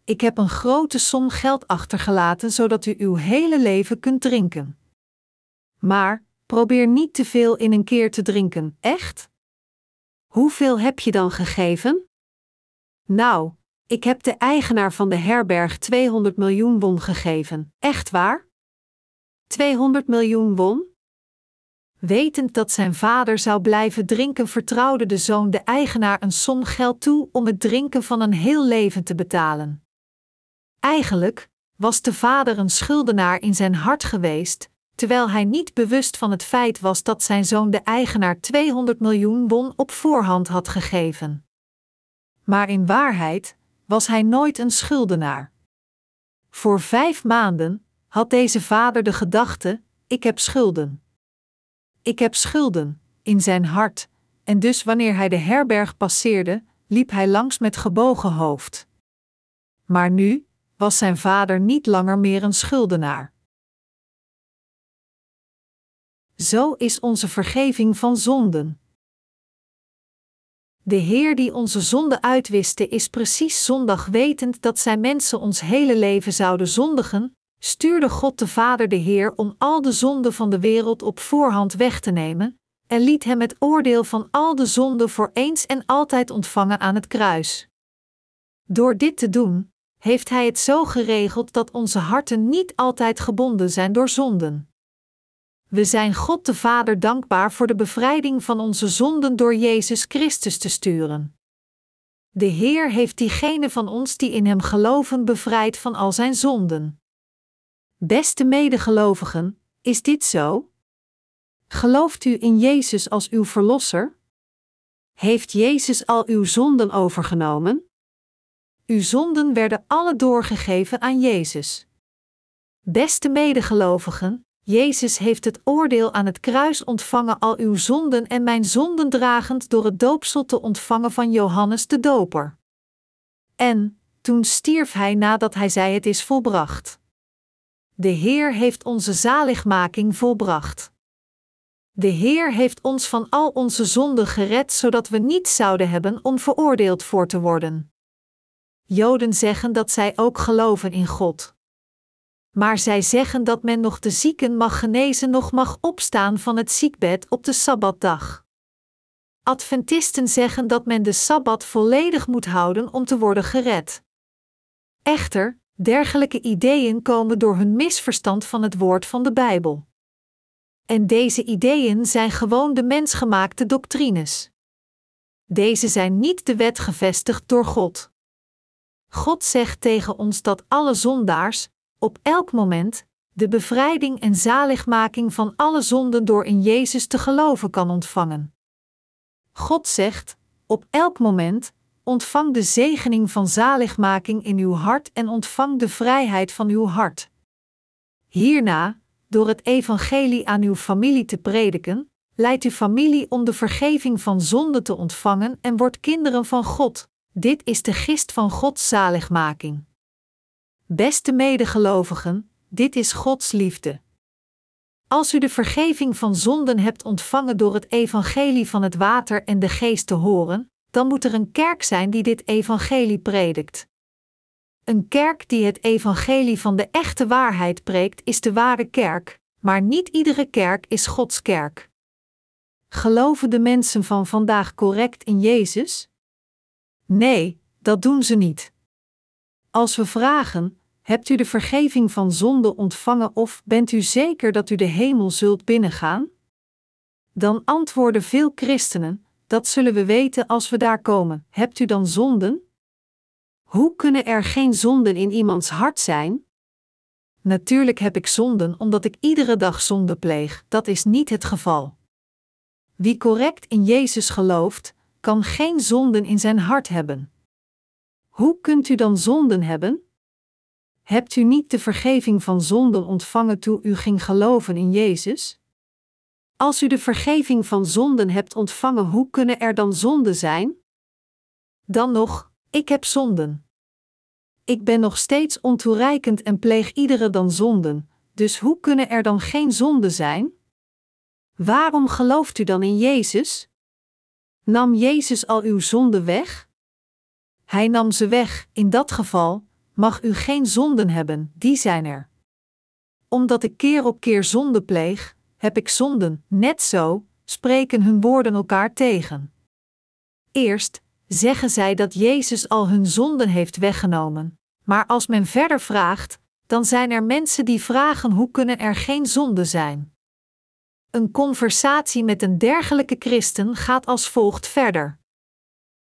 Ik heb een grote som geld achtergelaten zodat u uw hele leven kunt drinken. Maar probeer niet te veel in een keer te drinken, echt? Hoeveel heb je dan gegeven? Nou, ik heb de eigenaar van de herberg 200 miljoen won gegeven, echt waar? 200 miljoen won? Wetend dat zijn vader zou blijven drinken, vertrouwde de zoon de eigenaar een som geld toe om het drinken van een heel leven te betalen. Eigenlijk was de vader een schuldenaar in zijn hart geweest, terwijl hij niet bewust van het feit was dat zijn zoon de eigenaar 200 miljoen won op voorhand had gegeven. Maar in waarheid was hij nooit een schuldenaar. Voor vijf maanden had deze vader de gedachte: ik heb schulden. Ik heb schulden in zijn hart, en dus wanneer hij de herberg passeerde, liep hij langs met gebogen hoofd. Maar nu was zijn vader niet langer meer een schuldenaar. Zo is onze vergeving van zonden. De Heer die onze zonde uitwiste is precies zondag wetend dat zijn mensen ons hele leven zouden zondigen, stuurde God de Vader de Heer om al de zonden van de wereld op voorhand weg te nemen, en liet hem het oordeel van al de zonden voor eens en altijd ontvangen aan het kruis. Door dit te doen, heeft Hij het zo geregeld dat onze harten niet altijd gebonden zijn door zonden. We zijn God de Vader dankbaar voor de bevrijding van onze zonden door Jezus Christus te sturen. De Heer heeft diegenen van ons die in Hem geloven bevrijd van al zijn zonden. Beste medegelovigen, is dit zo? Gelooft u in Jezus als uw Verlosser? Heeft Jezus al uw zonden overgenomen? Uw zonden werden alle doorgegeven aan Jezus. Beste medegelovigen, Jezus heeft het oordeel aan het kruis ontvangen al uw zonden en mijn zonden dragend door het doopsel te ontvangen van Johannes de Doper. En, toen stierf hij nadat hij zei het is volbracht. De Heer heeft onze zaligmaking volbracht. De Heer heeft ons van al onze zonden gered, zodat we niet zouden hebben om veroordeeld voor te worden. Joden zeggen dat zij ook geloven in God maar zij zeggen dat men nog de zieken mag genezen, nog mag opstaan van het ziekbed op de sabbatdag. Adventisten zeggen dat men de sabbat volledig moet houden om te worden gered. Echter, dergelijke ideeën komen door hun misverstand van het woord van de Bijbel. En deze ideeën zijn gewoon de mensgemaakte doctrines. Deze zijn niet de wet gevestigd door God. God zegt tegen ons dat alle zondaars, op elk moment de bevrijding en zaligmaking van alle zonden door in Jezus te geloven kan ontvangen. God zegt: op elk moment ontvang de zegening van zaligmaking in uw hart en ontvang de vrijheid van uw hart. Hierna, door het evangelie aan uw familie te prediken, leidt uw familie om de vergeving van zonde te ontvangen en wordt kinderen van God, Dit is de gist van Gods zaligmaking. Beste medegelovigen, dit is Gods liefde. Als u de vergeving van zonden hebt ontvangen door het evangelie van het water en de geest te horen, dan moet er een kerk zijn die dit evangelie predikt. Een kerk die het evangelie van de echte waarheid preekt, is de ware kerk, maar niet iedere kerk is Gods kerk. Geloven de mensen van vandaag correct in Jezus? Nee, dat doen ze niet. Als we vragen: Hebt u de vergeving van zonde ontvangen of bent u zeker dat u de hemel zult binnengaan? Dan antwoorden veel christenen: Dat zullen we weten als we daar komen. Hebt u dan zonden? Hoe kunnen er geen zonden in iemands hart zijn? Natuurlijk heb ik zonden omdat ik iedere dag zonde pleeg, dat is niet het geval. Wie correct in Jezus gelooft, kan geen zonden in zijn hart hebben. Hoe kunt u dan zonden hebben? Hebt u niet de vergeving van zonden ontvangen toen u ging geloven in Jezus? Als u de vergeving van zonden hebt ontvangen, hoe kunnen er dan zonden zijn? Dan nog, ik heb zonden. Ik ben nog steeds ontoereikend en pleeg iedere dan zonden, dus hoe kunnen er dan geen zonden zijn? Waarom gelooft u dan in Jezus? Nam Jezus al uw zonden weg? Hij nam ze weg, in dat geval mag u geen zonden hebben, die zijn er. Omdat ik keer op keer zonde pleeg, heb ik zonden, net zo, spreken hun woorden elkaar tegen. Eerst zeggen zij dat Jezus al hun zonden heeft weggenomen, maar als men verder vraagt, dan zijn er mensen die vragen hoe kunnen er geen zonden zijn. Een conversatie met een dergelijke christen gaat als volgt verder.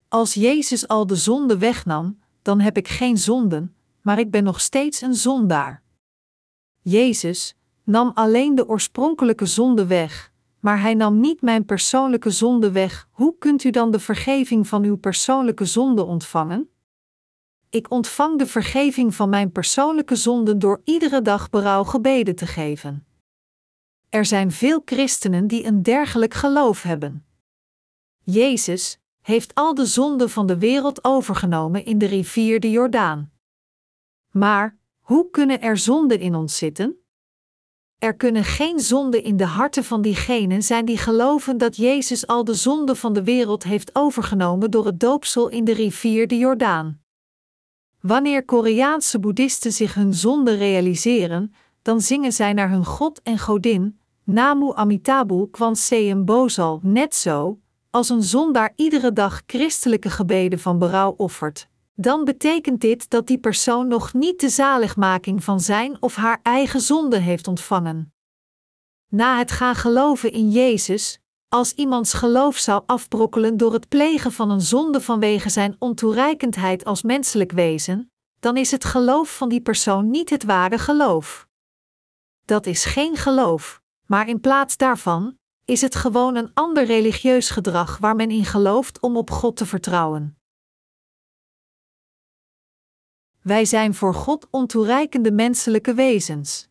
Als Jezus al de zonde wegnam, dan heb ik geen zonden, maar ik ben nog steeds een zondaar. Jezus nam alleen de oorspronkelijke zonde weg, maar hij nam niet mijn persoonlijke zonde weg. Hoe kunt u dan de vergeving van uw persoonlijke zonde ontvangen? Ik ontvang de vergeving van mijn persoonlijke zonden door iedere dag berouw gebeden te geven. Er zijn veel christenen die een dergelijk geloof hebben. Jezus heeft al de zonden van de wereld overgenomen in de rivier de Jordaan. Maar hoe kunnen er zonden in ons zitten? Er kunnen geen zonden in de harten van diegenen zijn die geloven dat Jezus al de zonden van de wereld heeft overgenomen door het doopsel in de rivier de Jordaan. Wanneer Koreaanse boeddhisten zich hun zonde realiseren, dan zingen zij naar hun god en godin, Namu Amitabhu Kwanseum Bozal, net zo, als een zondaar iedere dag christelijke gebeden van berouw offert, dan betekent dit dat die persoon nog niet de zaligmaking van zijn of haar eigen zonde heeft ontvangen. Na het gaan geloven in Jezus, als iemands geloof zou afbrokkelen door het plegen van een zonde vanwege zijn ontoereikendheid als menselijk wezen, dan is het geloof van die persoon niet het ware geloof. Dat is geen geloof, maar in plaats daarvan is het gewoon een ander religieus gedrag waar men in gelooft om op God te vertrouwen. Wij zijn voor God ontoereikende menselijke wezens.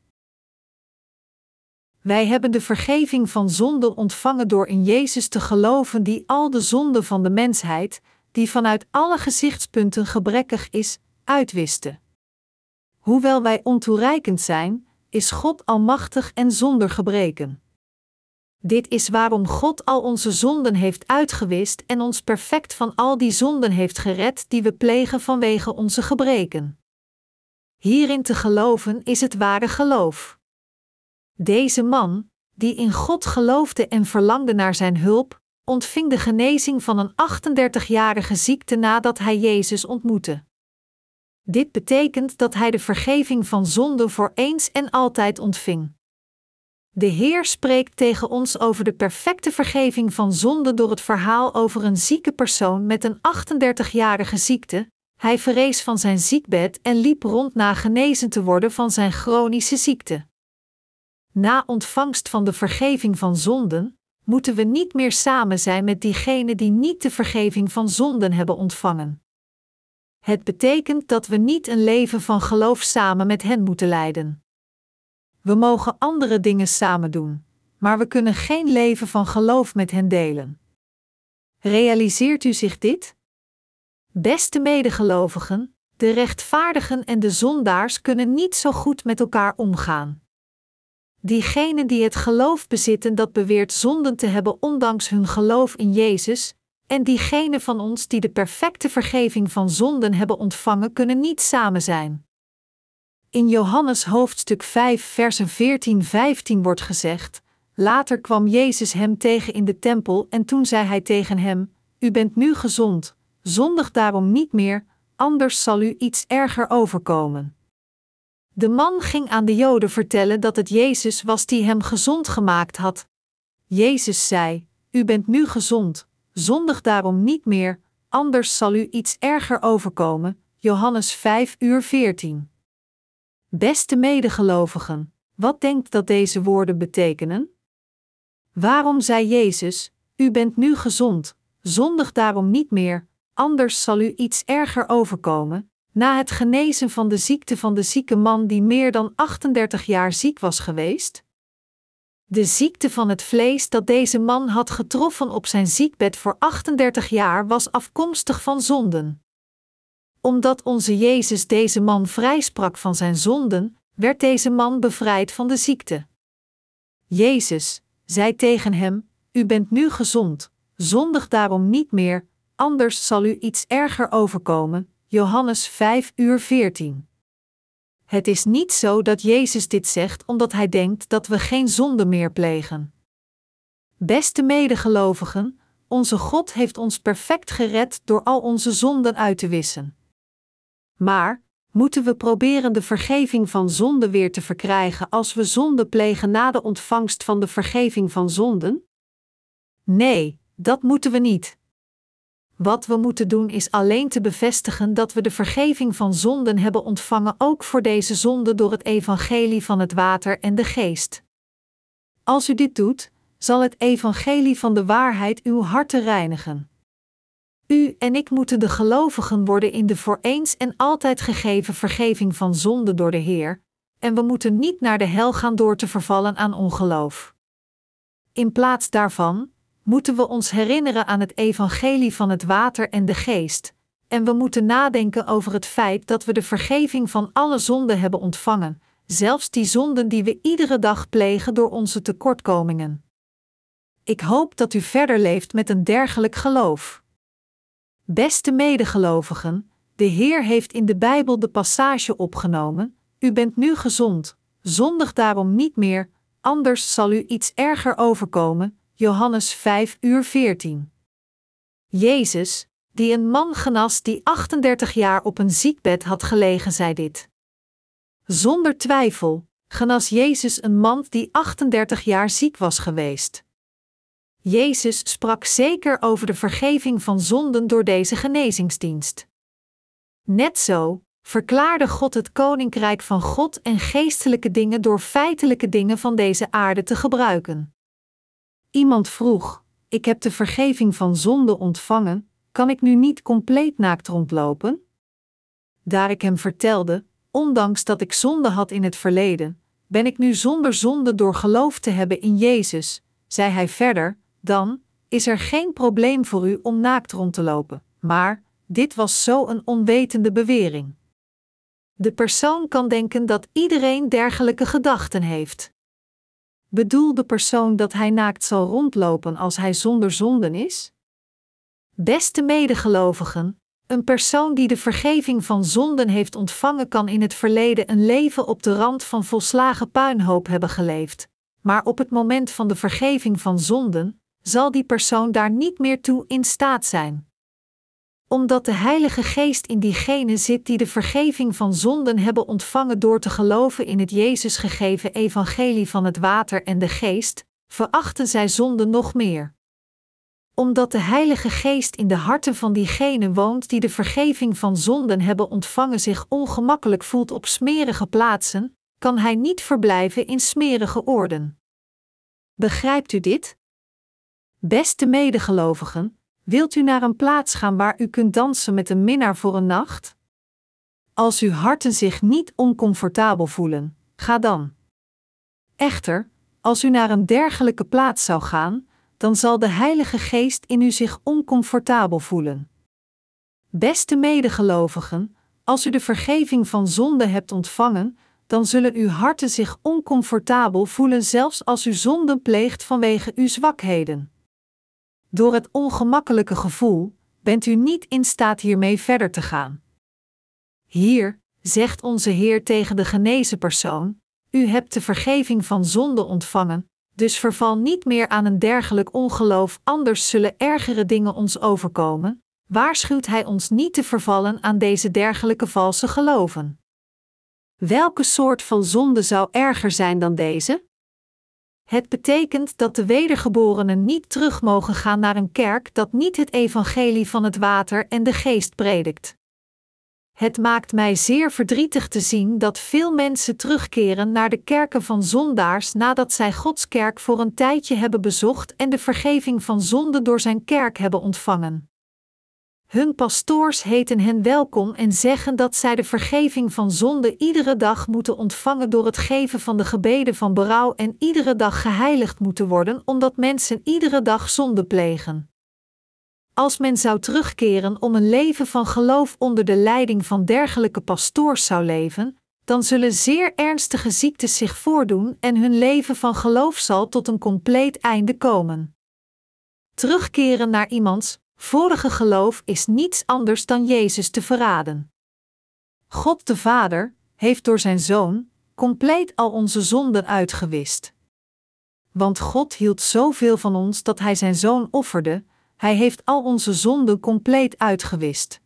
Wij hebben de vergeving van zonden ontvangen door in Jezus te geloven, die al de zonden van de mensheid, die vanuit alle gezichtspunten gebrekkig is, uitwiste. Hoewel wij ontoereikend zijn, is God almachtig en zonder gebreken. Dit is waarom God al onze zonden heeft uitgewist en ons perfect van al die zonden heeft gered die we plegen vanwege onze gebreken. Hierin te geloven is het ware geloof. Deze man, die in God geloofde en verlangde naar zijn hulp, ontving de genezing van een 38-jarige ziekte nadat hij Jezus ontmoette. Dit betekent dat hij de vergeving van zonde voor eens en altijd ontving. De Heer spreekt tegen ons over de perfecte vergeving van zonde door het verhaal over een zieke persoon met een 38-jarige ziekte. Hij verrees van zijn ziekbed en liep rond na genezen te worden van zijn chronische ziekte. Na ontvangst van de vergeving van zonden, moeten we niet meer samen zijn met diegenen die niet de vergeving van zonden hebben ontvangen. Het betekent dat we niet een leven van geloof samen met hen moeten leiden. We mogen andere dingen samen doen, maar we kunnen geen leven van geloof met hen delen. Realiseert u zich dit? Beste medegelovigen, de rechtvaardigen en de zondaars kunnen niet zo goed met elkaar omgaan. Diegenen die het geloof bezitten dat beweert zonden te hebben ondanks hun geloof in Jezus, en diegenen van ons die de perfecte vergeving van zonden hebben ontvangen, kunnen niet samen zijn. In Johannes hoofdstuk 5, versen 14-15 wordt gezegd: Later kwam Jezus hem tegen in de tempel en toen zei hij tegen hem: U bent nu gezond, zondig daarom niet meer, anders zal u iets erger overkomen. De man ging aan de Joden vertellen dat het Jezus was die hem gezond gemaakt had. Jezus zei: U bent nu gezond, zondig daarom niet meer, anders zal u iets erger overkomen. Johannes 5 uur 14. Beste medegelovigen, wat denkt dat deze woorden betekenen? Waarom zei Jezus: U bent nu gezond, zondig daarom niet meer, anders zal u iets erger overkomen? Na het genezen van de ziekte van de zieke man die meer dan 38 jaar ziek was geweest? De ziekte van het vlees dat deze man had getroffen op zijn ziekbed voor 38 jaar was afkomstig van zonden. Omdat onze Jezus deze man vrijsprak van zijn zonden, werd deze man bevrijd van de ziekte. Jezus zei tegen hem: U bent nu gezond, zondig daarom niet meer, anders zal u iets erger overkomen. Johannes 5 uur 14. Het is niet zo dat Jezus dit zegt omdat hij denkt dat we geen zonde meer plegen. Beste medegelovigen, onze God heeft ons perfect gered door al onze zonden uit te wissen. Maar, moeten we proberen de vergeving van zonde weer te verkrijgen als we zonde plegen na de ontvangst van de vergeving van zonden? Nee, dat moeten we niet. Wat we moeten doen is alleen te bevestigen dat we de vergeving van zonden hebben ontvangen, ook voor deze zonde door het evangelie van het water en de geest. Als u dit doet, zal het evangelie van de waarheid uw harten reinigen. U en ik moeten de gelovigen worden in de voor eens en altijd gegeven vergeving van zonde door de Heer, en we moeten niet naar de hel gaan door te vervallen aan ongeloof. In plaats daarvan moeten we ons herinneren aan het evangelie van het water en de geest, en we moeten nadenken over het feit dat we de vergeving van alle zonden hebben ontvangen, zelfs die zonden die we iedere dag plegen door onze tekortkomingen. Ik hoop dat u verder leeft met een dergelijk geloof. Beste medegelovigen, de Heer heeft in de Bijbel de passage opgenomen: U bent nu gezond, zondig daarom niet meer, anders zal u iets erger overkomen. Johannes 5 uur 14. Jezus, die een man genas die 38 jaar op een ziekbed had gelegen, zei dit. Zonder twijfel genas Jezus een man die 38 jaar ziek was geweest. Jezus sprak zeker over de vergeving van zonden door deze genezingsdienst. Net zo verklaarde God het koninkrijk van God en geestelijke dingen door feitelijke dingen van deze aarde te gebruiken. Iemand vroeg: Ik heb de vergeving van zonde ontvangen, kan ik nu niet compleet naakt rondlopen? Daar ik hem vertelde: Ondanks dat ik zonde had in het verleden, ben ik nu zonder zonde door geloof te hebben in Jezus, zei hij verder: Dan is er geen probleem voor u om naakt rond te lopen. Maar dit was zo een onwetende bewering. De persoon kan denken dat iedereen dergelijke gedachten heeft. Bedoel de persoon dat hij naakt zal rondlopen als hij zonder zonden is? Beste medegelovigen, een persoon die de vergeving van zonden heeft ontvangen kan in het verleden een leven op de rand van volslagen puinhoop hebben geleefd, maar op het moment van de vergeving van zonden zal die persoon daar niet meer toe in staat zijn omdat de Heilige Geest in diegenen zit die de vergeving van zonden hebben ontvangen door te geloven in het Jezus gegeven evangelie van het water en de geest, verachten zij zonden nog meer. Omdat de Heilige Geest in de harten van diegenen woont die de vergeving van zonden hebben ontvangen zich ongemakkelijk voelt op smerige plaatsen, kan hij niet verblijven in smerige oorden. Begrijpt u dit? Beste medegelovigen, Wilt u naar een plaats gaan waar u kunt dansen met een minnaar voor een nacht? Als uw harten zich niet oncomfortabel voelen, ga dan. Echter, als u naar een dergelijke plaats zou gaan, dan zal de Heilige Geest in u zich oncomfortabel voelen. Beste medegelovigen, als u de vergeving van zonde hebt ontvangen, dan zullen uw harten zich oncomfortabel voelen, zelfs als u zonden pleegt vanwege uw zwakheden. Door het ongemakkelijke gevoel bent u niet in staat hiermee verder te gaan. Hier zegt onze Heer tegen de genezen persoon: U hebt de vergeving van zonde ontvangen, dus verval niet meer aan een dergelijk ongeloof, anders zullen ergere dingen ons overkomen. Waarschuwt Hij ons niet te vervallen aan deze dergelijke valse geloven. Welke soort van zonde zou erger zijn dan deze? Het betekent dat de wedergeborenen niet terug mogen gaan naar een kerk dat niet het evangelie van het water en de geest predikt. Het maakt mij zeer verdrietig te zien dat veel mensen terugkeren naar de kerken van zondaars nadat zij Gods kerk voor een tijdje hebben bezocht en de vergeving van zonde door zijn kerk hebben ontvangen. Hun pastoors heten hen welkom en zeggen dat zij de vergeving van zonde iedere dag moeten ontvangen door het geven van de gebeden van berouw en iedere dag geheiligd moeten worden omdat mensen iedere dag zonde plegen. Als men zou terugkeren om een leven van geloof onder de leiding van dergelijke pastoors zou leven, dan zullen zeer ernstige ziektes zich voordoen en hun leven van geloof zal tot een compleet einde komen. Terugkeren naar iemands vorige geloof is niets anders dan Jezus te verraden. God de Vader heeft door zijn Zoon compleet al onze zonden uitgewist. Want God hield zoveel van ons dat Hij zijn Zoon offerde, Hij heeft al onze zonden compleet uitgewist.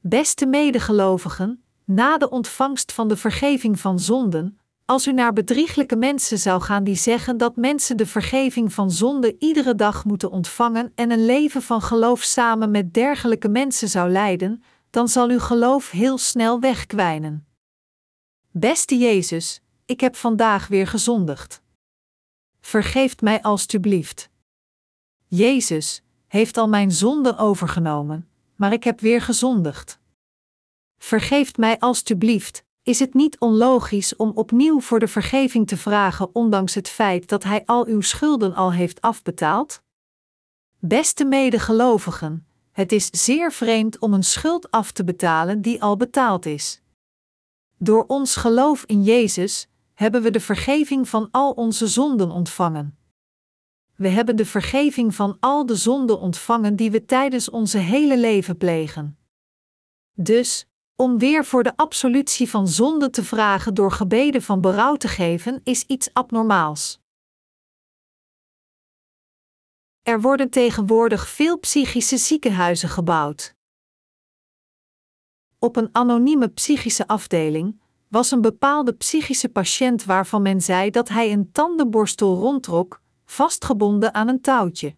Beste medegelovigen, na de ontvangst van de vergeving van zonden, als u naar bedrieglijke mensen zou gaan die zeggen dat mensen de vergeving van zonde iedere dag moeten ontvangen en een leven van geloof samen met dergelijke mensen zou leiden, dan zal uw geloof heel snel wegkwijnen. Beste Jezus, ik heb vandaag weer gezondigd. Vergeeft mij alstublieft. Jezus heeft al mijn zonden overgenomen, maar ik heb weer gezondigd. Vergeeft mij alstublieft, is het niet onlogisch om opnieuw voor de vergeving te vragen, ondanks het feit dat Hij al uw schulden al heeft afbetaald? Beste medegelovigen, het is zeer vreemd om een schuld af te betalen die al betaald is. Door ons geloof in Jezus hebben we de vergeving van al onze zonden ontvangen. We hebben de vergeving van al de zonden ontvangen die we tijdens onze hele leven plegen. Dus, om weer voor de absolutie van zonde te vragen door gebeden van berouw te geven, is iets abnormaals. Er worden tegenwoordig veel psychische ziekenhuizen gebouwd. Op een anonieme psychische afdeling was een bepaalde psychische patiënt waarvan men zei dat hij een tandenborstel rondtrok, vastgebonden aan een touwtje.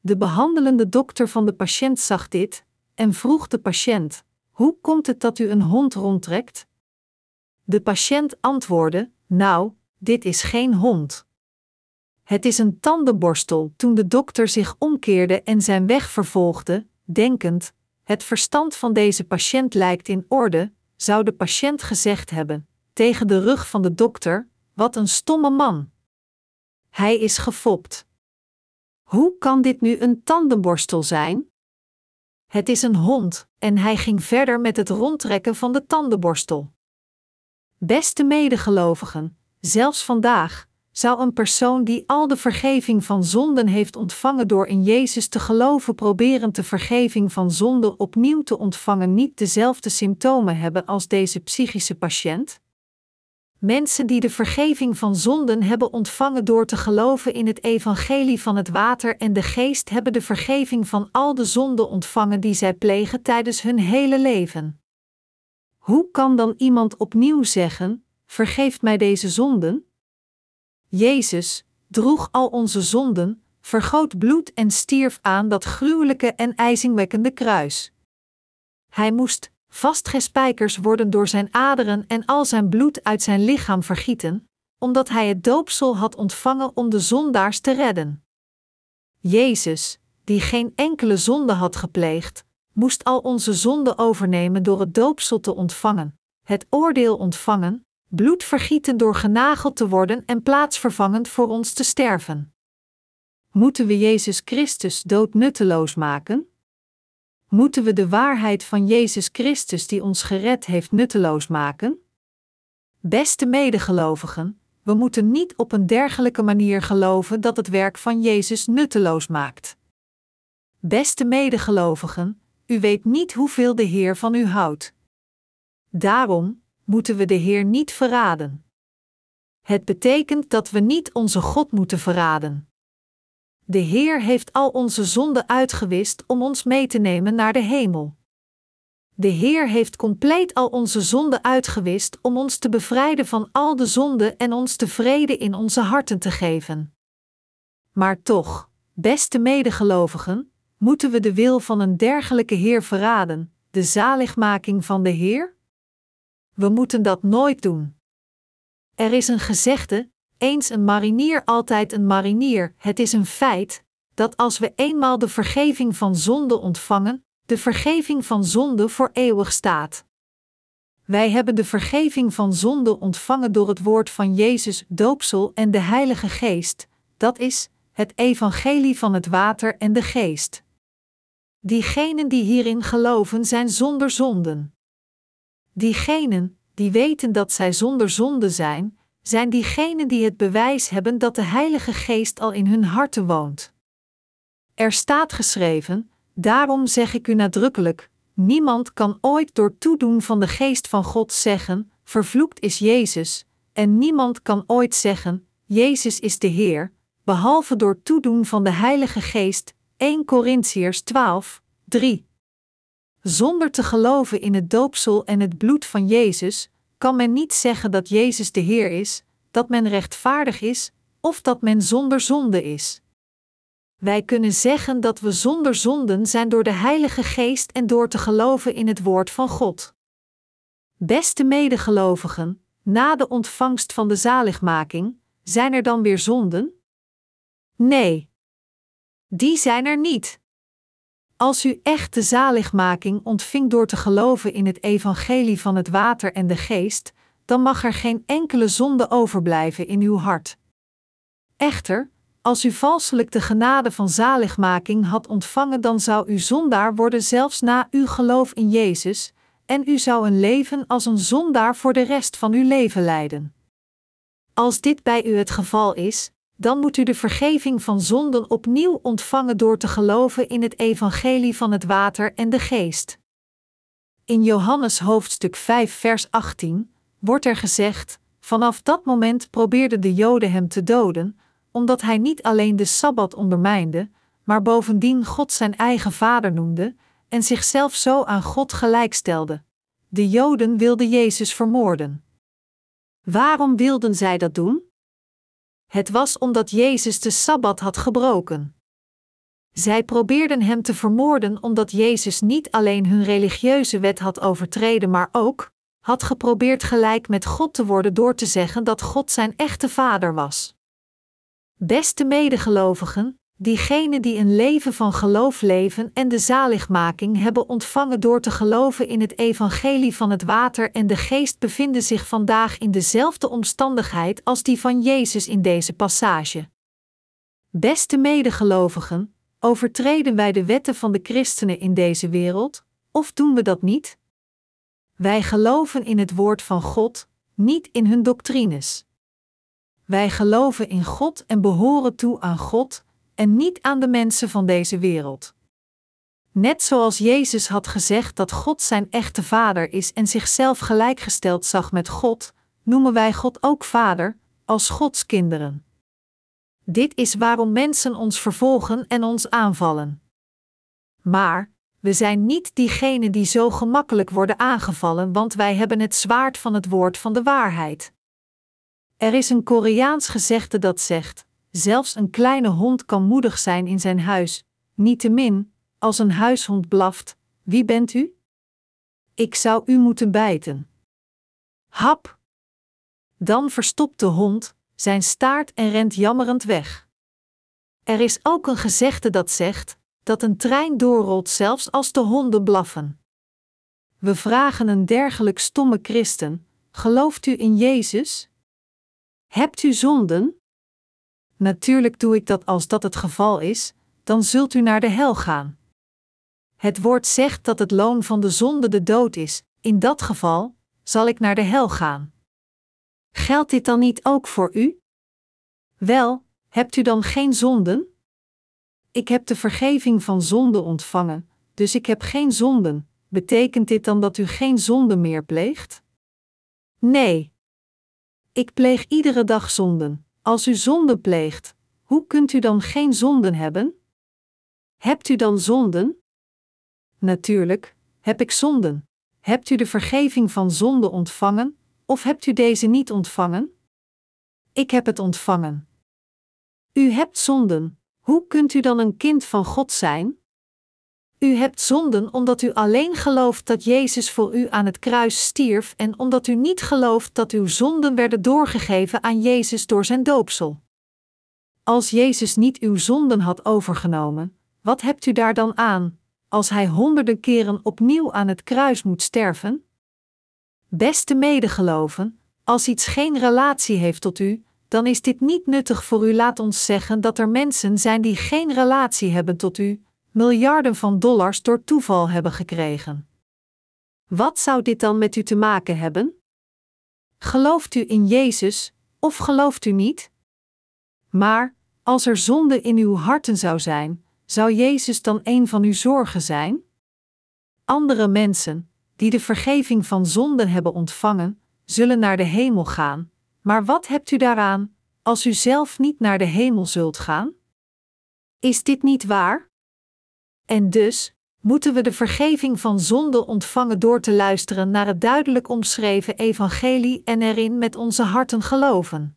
De behandelende dokter van de patiënt zag dit en vroeg de patiënt: hoe komt het dat u een hond rondtrekt? De patiënt antwoordde: Nou, dit is geen hond. Het is een tandenborstel. Toen de dokter zich omkeerde en zijn weg vervolgde, denkend: Het verstand van deze patiënt lijkt in orde, zou de patiënt gezegd hebben, tegen de rug van de dokter: Wat een stomme man! Hij is gefopt. Hoe kan dit nu een tandenborstel zijn? Het is een hond, en hij ging verder met het rondtrekken van de tandenborstel. Beste medegelovigen, zelfs vandaag zou een persoon die al de vergeving van zonden heeft ontvangen door in Jezus te geloven proberen de vergeving van zonden opnieuw te ontvangen niet dezelfde symptomen hebben als deze psychische patiënt? Mensen die de vergeving van zonden hebben ontvangen door te geloven in het evangelie van het water en de geest hebben de vergeving van al de zonden ontvangen die zij plegen tijdens hun hele leven. Hoe kan dan iemand opnieuw zeggen: Vergeeft mij deze zonden? Jezus droeg al onze zonden, vergoot bloed en stierf aan dat gruwelijke en ijzingwekkende kruis. Hij moest vastgespijkers worden door zijn aderen en al zijn bloed uit zijn lichaam vergieten, omdat hij het doopsel had ontvangen om de zondaars te redden. Jezus, die geen enkele zonde had gepleegd, moest al onze zonden overnemen door het doopsel te ontvangen, het oordeel ontvangen, bloed vergieten door genageld te worden en plaatsvervangend voor ons te sterven. Moeten we Jezus Christus dood nutteloos maken? Moeten we de waarheid van Jezus Christus die ons gered heeft nutteloos maken? Beste medegelovigen, we moeten niet op een dergelijke manier geloven dat het werk van Jezus nutteloos maakt. Beste medegelovigen, u weet niet hoeveel de Heer van u houdt. Daarom moeten we de Heer niet verraden. Het betekent dat we niet onze God moeten verraden. De Heer heeft al onze zonden uitgewist om ons mee te nemen naar de hemel. De Heer heeft compleet al onze zonden uitgewist om ons te bevrijden van al de zonden en ons de vrede in onze harten te geven. Maar toch, beste medegelovigen, moeten we de wil van een dergelijke Heer verraden, de zaligmaking van de Heer? We moeten dat nooit doen. Er is een gezegde: eens een marinier, altijd een marinier. Het is een feit dat als we eenmaal de vergeving van zonde ontvangen, de vergeving van zonde voor eeuwig staat. Wij hebben de vergeving van zonde ontvangen door het woord van Jezus, doopsel en de Heilige Geest, dat is, het evangelie van het water en de geest. Diegenen die hierin geloven zijn zonder zonden. Diegenen die weten dat zij zonder zonde zijn, zijn diegenen die het bewijs hebben dat de Heilige Geest al in hun harten woont. Er staat geschreven: Daarom zeg ik u nadrukkelijk: niemand kan ooit door toedoen van de Geest van God zeggen: Vervloekt is Jezus, en niemand kan ooit zeggen: Jezus is de Heer, behalve door toedoen van de Heilige Geest. 1 Corinthiërs 12, 3. Zonder te geloven in het doopsel en het bloed van Jezus, kan men niet zeggen dat Jezus de Heer is, dat men rechtvaardig is, of dat men zonder zonde is. Wij kunnen zeggen dat we zonder zonden zijn door de Heilige Geest en door te geloven in het Woord van God. Beste medegelovigen, na de ontvangst van de zaligmaking, zijn er dan weer zonden? Nee. Die zijn er niet. Als u echt de zaligmaking ontving door te geloven in het evangelie van het water en de geest, dan mag er geen enkele zonde overblijven in uw hart. Echter, als u valselijk de genade van zaligmaking had ontvangen, dan zou u zondaar worden zelfs na uw geloof in Jezus, en u zou een leven als een zondaar voor de rest van uw leven leiden. Als dit bij u het geval is, dan moet u de vergeving van zonden opnieuw ontvangen door te geloven in het evangelie van het water en de geest. In Johannes hoofdstuk 5 vers 18 wordt er gezegd: Vanaf dat moment probeerden de Joden hem te doden, omdat hij niet alleen de sabbat ondermijnde, maar bovendien God zijn eigen vader noemde en zichzelf zo aan God gelijkstelde. De Joden wilden Jezus vermoorden. Waarom wilden zij dat doen? Het was omdat Jezus de sabbat had gebroken. Zij probeerden hem te vermoorden omdat Jezus niet alleen hun religieuze wet had overtreden, maar ook had geprobeerd gelijk met God te worden door te zeggen dat God zijn echte vader was. Beste medegelovigen, diegenen die een leven van geloof leven en de zaligmaking hebben ontvangen door te geloven in het evangelie van het water en de geest bevinden zich vandaag in dezelfde omstandigheid als die van Jezus in deze passage. Beste medegelovigen, overtreden wij de wetten van de christenen in deze wereld, of doen we dat niet? Wij geloven in het woord van God, niet in hun doctrines. Wij geloven in God en behoren toe aan God en niet aan de mensen van deze wereld. Net zoals Jezus had gezegd dat God zijn echte Vader is en zichzelf gelijkgesteld zag met God, noemen wij God ook Vader, als Gods kinderen. Dit is waarom mensen ons vervolgen en ons aanvallen. Maar, we zijn niet diegenen die zo gemakkelijk worden aangevallen, want wij hebben het zwaard van het woord van de waarheid. Er is een Koreaans gezegde dat zegt: zelfs een kleine hond kan moedig zijn in zijn huis, niettemin, als een huishond blaft, wie bent u? Ik zou u moeten bijten. Hap! Dan verstopt de hond zijn staart en rent jammerend weg. Er is ook een gezegde dat zegt dat een trein doorrolt zelfs als de honden blaffen. We vragen een dergelijk stomme christen: gelooft u in Jezus? Hebt u zonden? Natuurlijk doe ik dat als dat het geval is, dan zult u naar de hel gaan. Het woord zegt dat het loon van de zonde de dood is, in dat geval zal ik naar de hel gaan. Geldt dit dan niet ook voor u? Wel, hebt u dan geen zonden? Ik heb de vergeving van zonde ontvangen, dus ik heb geen zonden. Betekent dit dan dat u geen zonde meer pleegt? Nee. Ik pleeg iedere dag zonden. Als u zonde pleegt, hoe kunt u dan geen zonden hebben? Hebt u dan zonden? Natuurlijk, heb ik zonden. Hebt u de vergeving van zonde ontvangen, of hebt u deze niet ontvangen? Ik heb het ontvangen. U hebt zonden. Hoe kunt u dan een kind van God zijn? U hebt zonden omdat u alleen gelooft dat Jezus voor u aan het kruis stierf en omdat u niet gelooft dat uw zonden werden doorgegeven aan Jezus door zijn doopsel. Als Jezus niet uw zonden had overgenomen, wat hebt u daar dan aan, als hij honderden keren opnieuw aan het kruis moet sterven? Beste medegeloven, als iets geen relatie heeft tot u, dan is dit niet nuttig voor u. Laat ons zeggen dat er mensen zijn die geen relatie hebben tot u, miljarden van dollars door toeval hebben gekregen. Wat zou dit dan met u te maken hebben? Gelooft u in Jezus, of gelooft u niet? Maar, als er zonde in uw harten zou zijn, zou Jezus dan een van uw zorgen zijn? Andere mensen, die de vergeving van zonden hebben ontvangen, zullen naar de hemel gaan, maar wat hebt u daaraan, als u zelf niet naar de hemel zult gaan? Is dit niet waar? En dus moeten we de vergeving van zonde ontvangen door te luisteren naar het duidelijk omschreven evangelie en erin met onze harten geloven.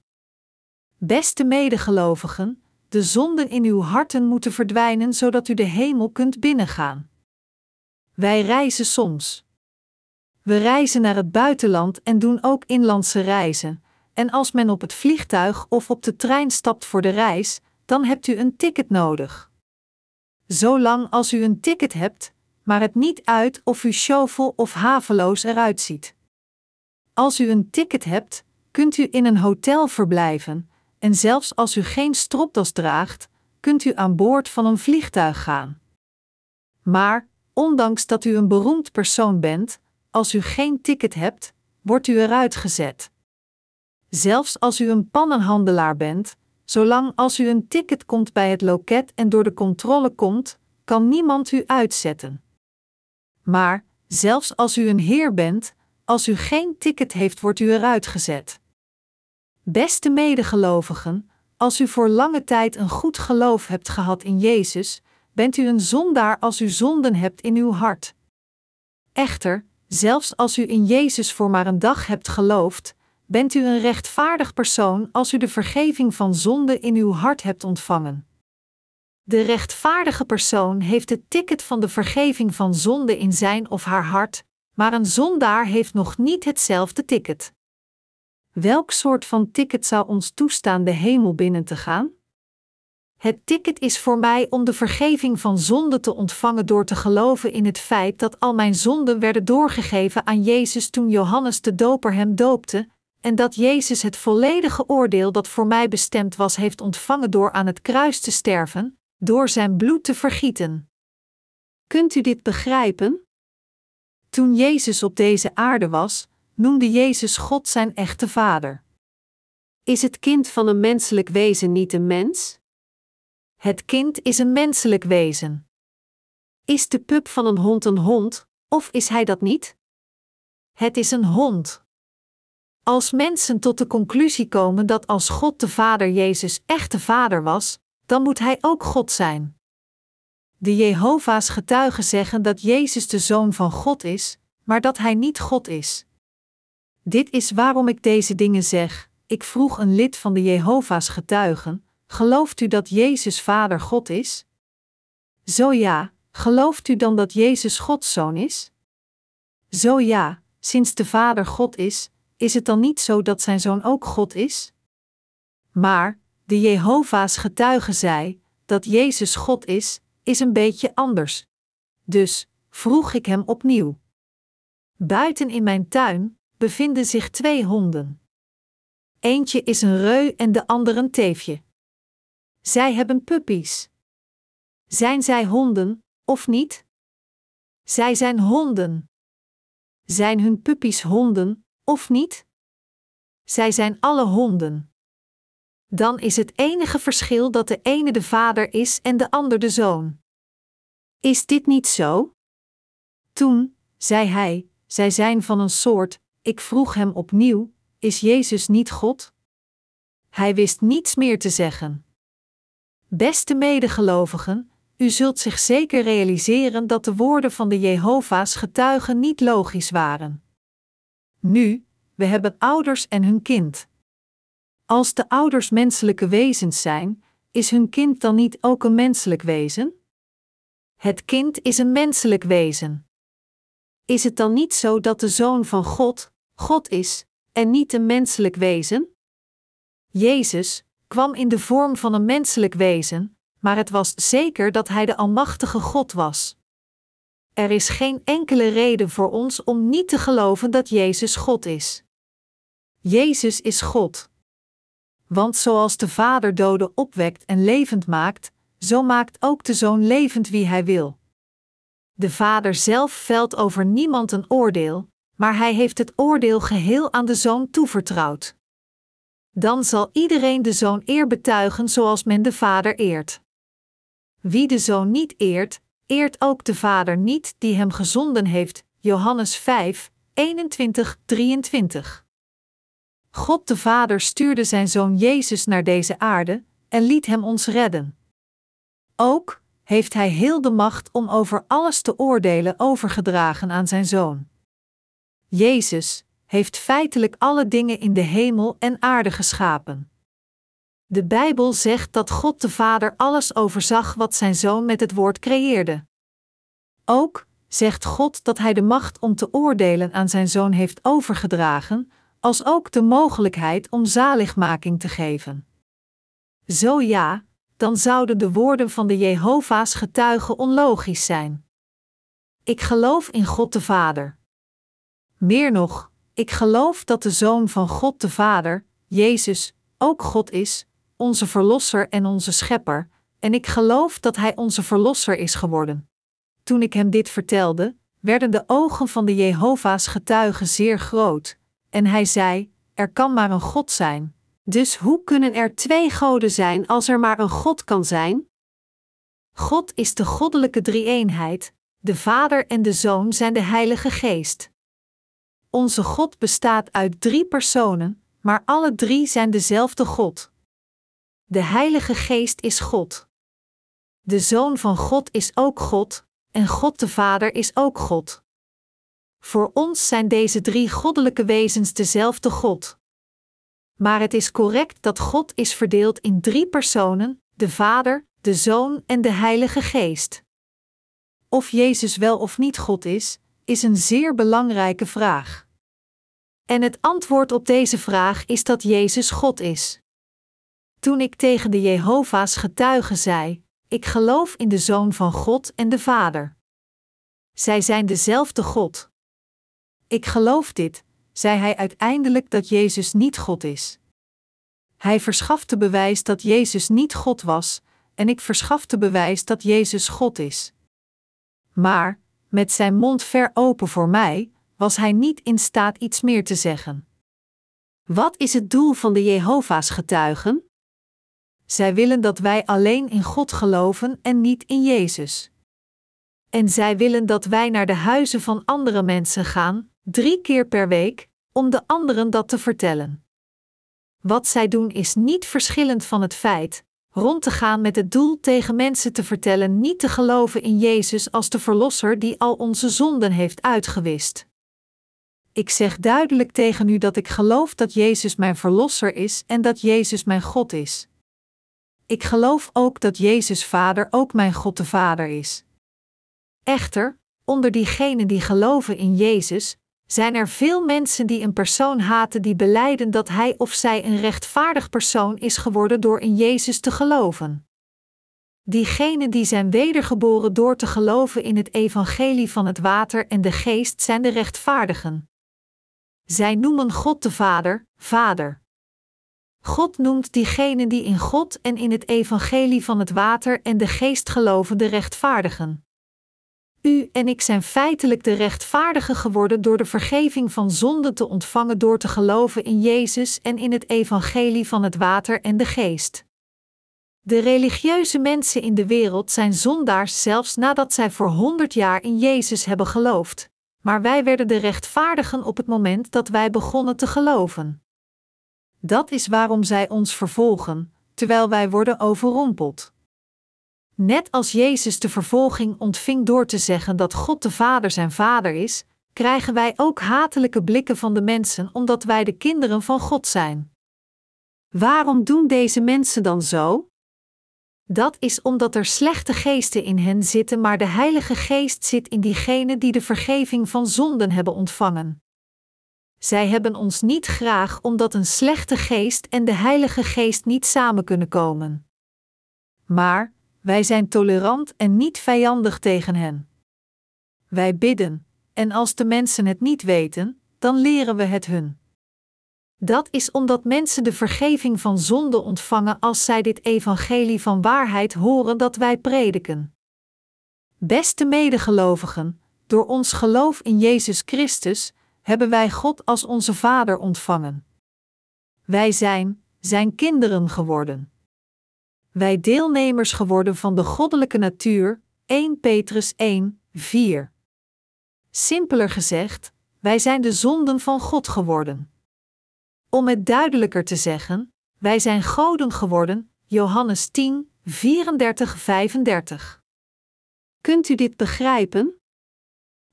Beste medegelovigen, de zonden in uw harten moeten verdwijnen zodat u de hemel kunt binnengaan. Wij reizen soms. We reizen naar het buitenland en doen ook inlandse reizen. En als men op het vliegtuig of op de trein stapt voor de reis, dan hebt u een ticket nodig. Zolang als u een ticket hebt, maar het niet uit of u shovel of haveloos eruit ziet. Als u een ticket hebt, kunt u in een hotel verblijven, en zelfs als u geen stropdas draagt, kunt u aan boord van een vliegtuig gaan. Maar, ondanks dat u een beroemd persoon bent, als u geen ticket hebt, wordt u eruit gezet. Zelfs als u een pannenhandelaar bent, zolang als u een ticket komt bij het loket en door de controle komt, kan niemand u uitzetten. Maar, zelfs als u een heer bent, als u geen ticket heeft, wordt u eruit gezet. Beste medegelovigen, als u voor lange tijd een goed geloof hebt gehad in Jezus, bent u een zondaar als u zonden hebt in uw hart. Echter, zelfs als u in Jezus voor maar een dag hebt geloofd, bent u een rechtvaardig persoon als u de vergeving van zonde in uw hart hebt ontvangen. De rechtvaardige persoon heeft het ticket van de vergeving van zonde in zijn of haar hart, maar een zondaar heeft nog niet hetzelfde ticket. Welk soort van ticket zou ons toestaan de hemel binnen te gaan? Het ticket is voor mij om de vergeving van zonde te ontvangen door te geloven in het feit dat al mijn zonden werden doorgegeven aan Jezus toen Johannes de Doper hem doopte, en dat Jezus het volledige oordeel dat voor mij bestemd was heeft ontvangen door aan het kruis te sterven, door zijn bloed te vergieten. Kunt u dit begrijpen? Toen Jezus op deze aarde was, noemde Jezus God zijn echte vader. Is het kind van een menselijk wezen niet een mens? Het kind is een menselijk wezen. Is de pup van een hond een hond, of is hij dat niet? Het is een hond. Als mensen tot de conclusie komen dat als God de Vader Jezus echte Vader was, dan moet Hij ook God zijn. De Jehovah's getuigen zeggen dat Jezus de Zoon van God is, maar dat Hij niet God is. Dit is waarom ik deze dingen zeg. Ik vroeg een lid van de Jehovah's getuigen: Gelooft u dat Jezus Vader God is? Zo ja, gelooft u dan dat Jezus Gods zoon is? Zo ja, sinds de Vader God is, is het dan niet zo dat zijn zoon ook God is? Maar, de Jehovah's getuige zei, dat Jezus God is, is een beetje anders. Dus, vroeg ik hem opnieuw. Buiten in mijn tuin bevinden zich twee honden. Eentje is een reu en de ander een teefje. Zij hebben puppies. Zijn zij honden, of niet? Zij zijn honden. Zijn hun puppies honden, of niet? Zij zijn alle honden. Dan is het enige verschil dat de ene de vader is en de ander de zoon. Is dit niet zo? Toen, zei hij, zij zijn van een soort, ik vroeg hem opnieuw, is Jezus niet God? Hij wist niets meer te zeggen. Beste medegelovigen, u zult zich zeker realiseren dat de woorden van de Jehovah's getuigen niet logisch waren. Nu, we hebben ouders en hun kind. Als de ouders menselijke wezens zijn, is hun kind dan niet ook een menselijk wezen? Het kind is een menselijk wezen. Is het dan niet zo dat de zoon van God, God is, en niet een menselijk wezen? Jezus kwam in de vorm van een menselijk wezen, maar het was zeker dat hij de Almachtige God was. Er is geen enkele reden voor ons om niet te geloven dat Jezus God is. Jezus is God. Want zoals de Vader doden opwekt en levend maakt, zo maakt ook de Zoon levend wie hij wil. De Vader zelf velt over niemand een oordeel, maar hij heeft het oordeel geheel aan de Zoon toevertrouwd. Dan zal iedereen de Zoon eer betuigen zoals men de Vader eert. Wie de Zoon niet eert, eert ook de Vader niet die hem gezonden heeft. Johannes 5, 21, 23. God de Vader stuurde zijn Zoon Jezus naar deze aarde en liet hem ons redden. Ook heeft Hij heel de macht om over alles te oordelen overgedragen aan zijn Zoon. Jezus heeft feitelijk alle dingen in de hemel en aarde geschapen. De Bijbel zegt dat God de Vader alles overzag wat zijn Zoon met het woord creëerde. Ook zegt God dat Hij de macht om te oordelen aan zijn Zoon heeft overgedragen, als ook de mogelijkheid om zaligmaking te geven. Zo ja, dan zouden de woorden van de Jehovah's getuigen onlogisch zijn. Ik geloof in God de Vader. Meer nog, ik geloof dat de Zoon van God de Vader, Jezus, ook God is, onze Verlosser en onze Schepper, en ik geloof dat Hij onze Verlosser is geworden. Toen ik hem dit vertelde, werden de ogen van de Jehovah's getuigen zeer groot, en hij zei: Er kan maar een God zijn. Dus hoe kunnen er twee goden zijn als er maar een God kan zijn? God is de goddelijke drie-eenheid, de Vader en de Zoon zijn de Heilige Geest. Onze God bestaat uit drie personen, maar alle drie zijn dezelfde God. De Heilige Geest is God. De Zoon van God is ook God, en God de Vader is ook God. Voor ons zijn deze drie goddelijke wezens dezelfde God. Maar het is correct dat God is verdeeld in drie personen: de Vader, de Zoon en de Heilige Geest. Of Jezus wel of niet God is, is een zeer belangrijke vraag. En het antwoord op deze vraag is dat Jezus God is. Toen ik tegen de Jehovah's getuigen zei: Ik geloof in de Zoon van God en de Vader. Zij zijn dezelfde God. Ik geloof dit, zei hij uiteindelijk dat Jezus niet God is. Hij verschafte bewijs dat Jezus niet God was, en ik verschafte bewijs dat Jezus God is. Maar, met zijn mond ver open voor mij, was hij niet in staat iets meer te zeggen. Wat is het doel van de Jehovah's getuigen? Zij willen dat wij alleen in God geloven en niet in Jezus. En zij willen dat wij naar de huizen van andere mensen gaan, drie keer per week, om de anderen dat te vertellen. Wat zij doen is niet verschillend van het feit rond te gaan met het doel tegen mensen te vertellen niet te geloven in Jezus als de Verlosser die al onze zonden heeft uitgewist. Ik zeg duidelijk tegen u dat ik geloof dat Jezus mijn Verlosser is en dat Jezus mijn God is. Ik geloof ook dat Jezus Vader ook mijn God de Vader is. Echter, onder diegenen die geloven in Jezus, zijn er veel mensen die een persoon haten die beleiden dat hij of zij een rechtvaardig persoon is geworden door in Jezus te geloven. Diegenen die zijn wedergeboren door te geloven in het evangelie van het water en de geest zijn de rechtvaardigen. Zij noemen God de Vader, Vader. God noemt diegenen die in God en in het evangelie van het water en de geest geloven de rechtvaardigen. U en ik zijn feitelijk de rechtvaardigen geworden door de vergeving van zonden te ontvangen door te geloven in Jezus en in het evangelie van het water en de geest. De religieuze mensen in de wereld zijn zondaars zelfs nadat zij voor honderd jaar in Jezus hebben geloofd, maar wij werden de rechtvaardigen op het moment dat wij begonnen te geloven. Dat is waarom zij ons vervolgen, terwijl wij worden overrompeld. Net als Jezus de vervolging ontving door te zeggen dat God de Vader zijn Vader is, krijgen wij ook hatelijke blikken van de mensen omdat wij de kinderen van God zijn. Waarom doen deze mensen dan zo? Dat is omdat er slechte geesten in hen zitten, maar de Heilige Geest zit in diegenen die de vergeving van zonden hebben ontvangen. Zij hebben ons niet graag omdat een slechte geest en de Heilige Geest niet samen kunnen komen. Maar wij zijn tolerant en niet vijandig tegen hen. Wij bidden, en als de mensen het niet weten, dan leren we het hun. Dat is omdat mensen de vergeving van zonde ontvangen als zij dit evangelie van waarheid horen dat wij prediken. Beste medegelovigen, door ons geloof in Jezus Christus hebben wij God als onze Vader ontvangen. Wij zijn Zijn kinderen geworden. Wij deelnemers geworden van de goddelijke natuur, 1 Petrus 1, 4. Simpeler gezegd, wij zijn de zonden van God geworden. Om het duidelijker te zeggen, wij zijn goden geworden, Johannes 10, 34, 35. Kunt u dit begrijpen?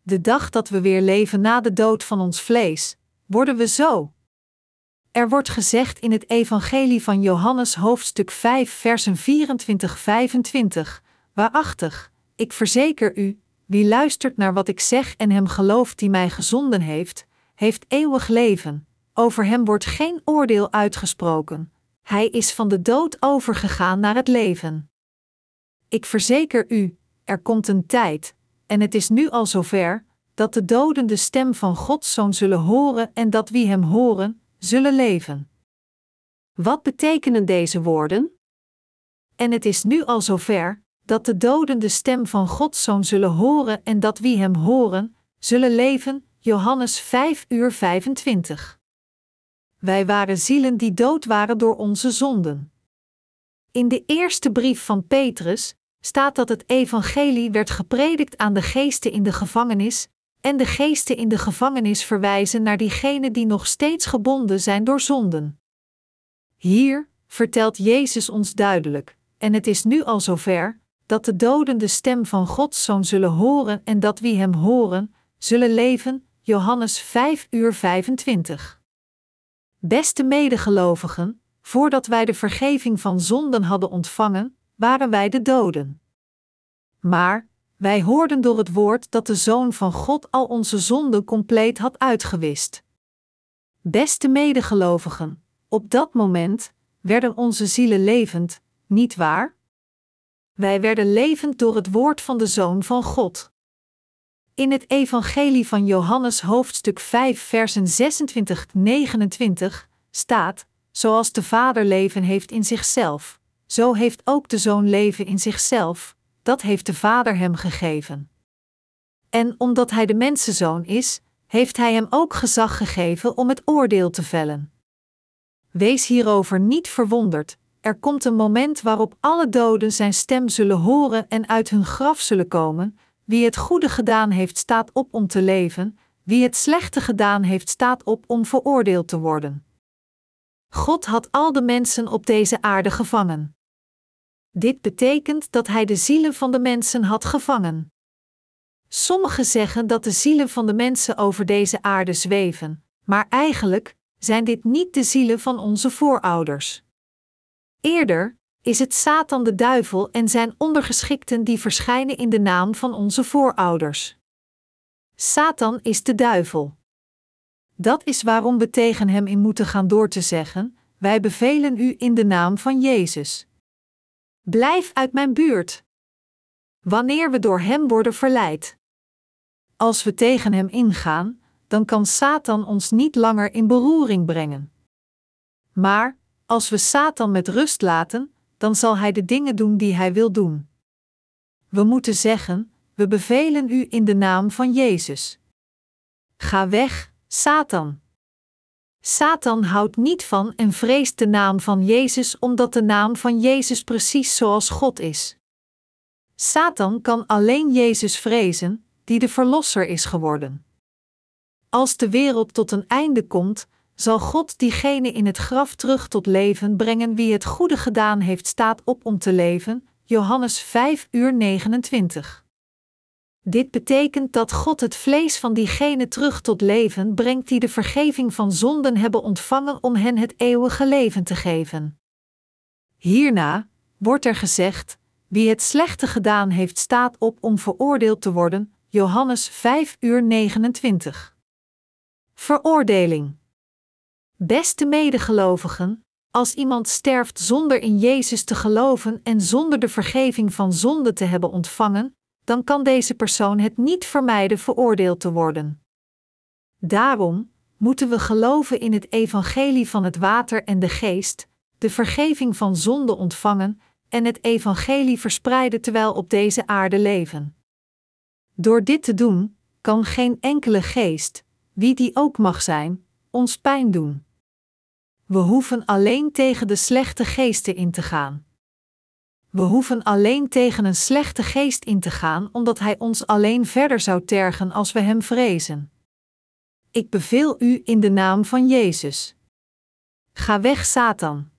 De dag dat we weer leven na de dood van ons vlees, worden we zo. Er wordt gezegd in het Evangelie van Johannes hoofdstuk 5 versen 24-25, waarachtig, ik verzeker u, wie luistert naar wat ik zeg en hem gelooft die mij gezonden heeft, heeft eeuwig leven over hem wordt geen oordeel uitgesproken. Hij is van de dood overgegaan naar het leven. Ik verzeker u, er komt een tijd, en het is nu al zover, dat de doden de stem van Gods Zoon zullen horen en dat wie hem horen, zullen leven. Wat betekenen deze woorden? En het is nu al zover, dat de doden de stem van Gods Zoon zullen horen en dat wie hem horen, zullen leven. Johannes 5 uur 25. Wij waren zielen die dood waren door onze zonden. In de eerste brief van Petrus staat dat het evangelie werd gepredikt aan de geesten in de gevangenis, en de geesten in de gevangenis verwijzen naar diegenen die nog steeds gebonden zijn door zonden. Hier vertelt Jezus ons duidelijk, en het is nu al zover, dat de doden de stem van Gods Zoon zullen horen en dat wie hem horen, zullen leven. Johannes 5 uur 25. Beste medegelovigen, voordat wij de vergeving van zonden hadden ontvangen, waren wij de doden. Maar wij hoorden door het woord dat de Zoon van God al onze zonden compleet had uitgewist. Beste medegelovigen, op dat moment werden onze zielen levend, niet waar? Wij werden levend door het woord van de Zoon van God. In het Evangelie van Johannes hoofdstuk 5 versen 26-29 staat: Zoals de Vader leven heeft in zichzelf, zo heeft ook de Zoon leven in zichzelf, dat heeft de Vader hem gegeven. En omdat hij de mensenzoon is, heeft hij hem ook gezag gegeven om het oordeel te vellen. Wees hierover niet verwonderd, er komt een moment waarop alle doden zijn stem zullen horen en uit hun graf zullen komen, wie het goede gedaan heeft, staat op om te leven, wie het slechte gedaan heeft, staat op om veroordeeld te worden. God had al de mensen op deze aarde gevangen. Dit betekent dat Hij de zielen van de mensen had gevangen. Sommigen zeggen dat de zielen van de mensen over deze aarde zweven, maar eigenlijk zijn dit niet de zielen van onze voorouders. Eerder is het Satan de duivel en zijn ondergeschikten die verschijnen in de naam van onze voorouders. Satan is de duivel. Dat is waarom we tegen hem in moeten gaan door te zeggen: Wij bevelen u in de naam van Jezus. Blijf uit mijn buurt. Wanneer we door hem worden verleid. Als we tegen hem ingaan, dan kan Satan ons niet langer in beroering brengen. Maar als we Satan met rust laten, dan zal hij de dingen doen die hij wil doen. We moeten zeggen: we bevelen u in de naam van Jezus. Ga weg, Satan. Satan houdt niet van en vreest de naam van Jezus omdat de naam van Jezus precies zoals God is. Satan kan alleen Jezus vrezen, die de Verlosser is geworden. Als de wereld tot een einde komt, zal God diegene in het graf terug tot leven brengen wie het goede gedaan heeft staat op om te leven. Johannes 5 uur 29. Dit betekent dat God het vlees van diegenen terug tot leven brengt die de vergeving van zonden hebben ontvangen om hen het eeuwige leven te geven. Hierna wordt er gezegd: wie het slechte gedaan heeft staat op om veroordeeld te worden. Johannes 5 uur 29. Veroordeling. Beste medegelovigen, als iemand sterft zonder in Jezus te geloven en zonder de vergeving van zonde te hebben ontvangen, dan kan deze persoon het niet vermijden veroordeeld te worden. Daarom moeten we geloven in het evangelie van het water en de geest, de vergeving van zonde ontvangen en het evangelie verspreiden terwijl op deze aarde leven. Door dit te doen, kan geen enkele geest, wie die ook mag zijn, ons pijn doen. We hoeven alleen tegen de slechte geesten in te gaan. We hoeven alleen tegen een slechte geest in te gaan, omdat hij ons alleen verder zou tergen als we hem vrezen. Ik beveel u in de naam van Jezus. Ga weg, Satan.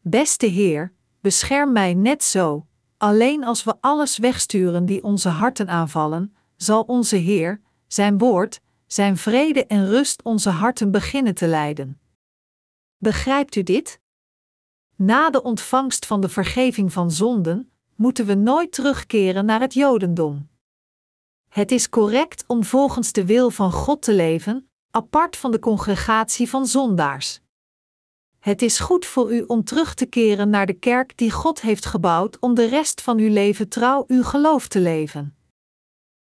Beste Heer, bescherm mij net zo. Alleen als we alles wegsturen die onze harten aanvallen, zal onze Heer, Zijn woord, Zijn vrede en rust onze harten beginnen te leiden. Begrijpt u dit? Na de ontvangst van de vergeving van zonden, moeten we nooit terugkeren naar het Jodendom. Het is correct om volgens de wil van God te leven, apart van de congregatie van zondaars. Het is goed voor u om terug te keren naar de kerk die God heeft gebouwd om de rest van uw leven trouw uw geloof te leven.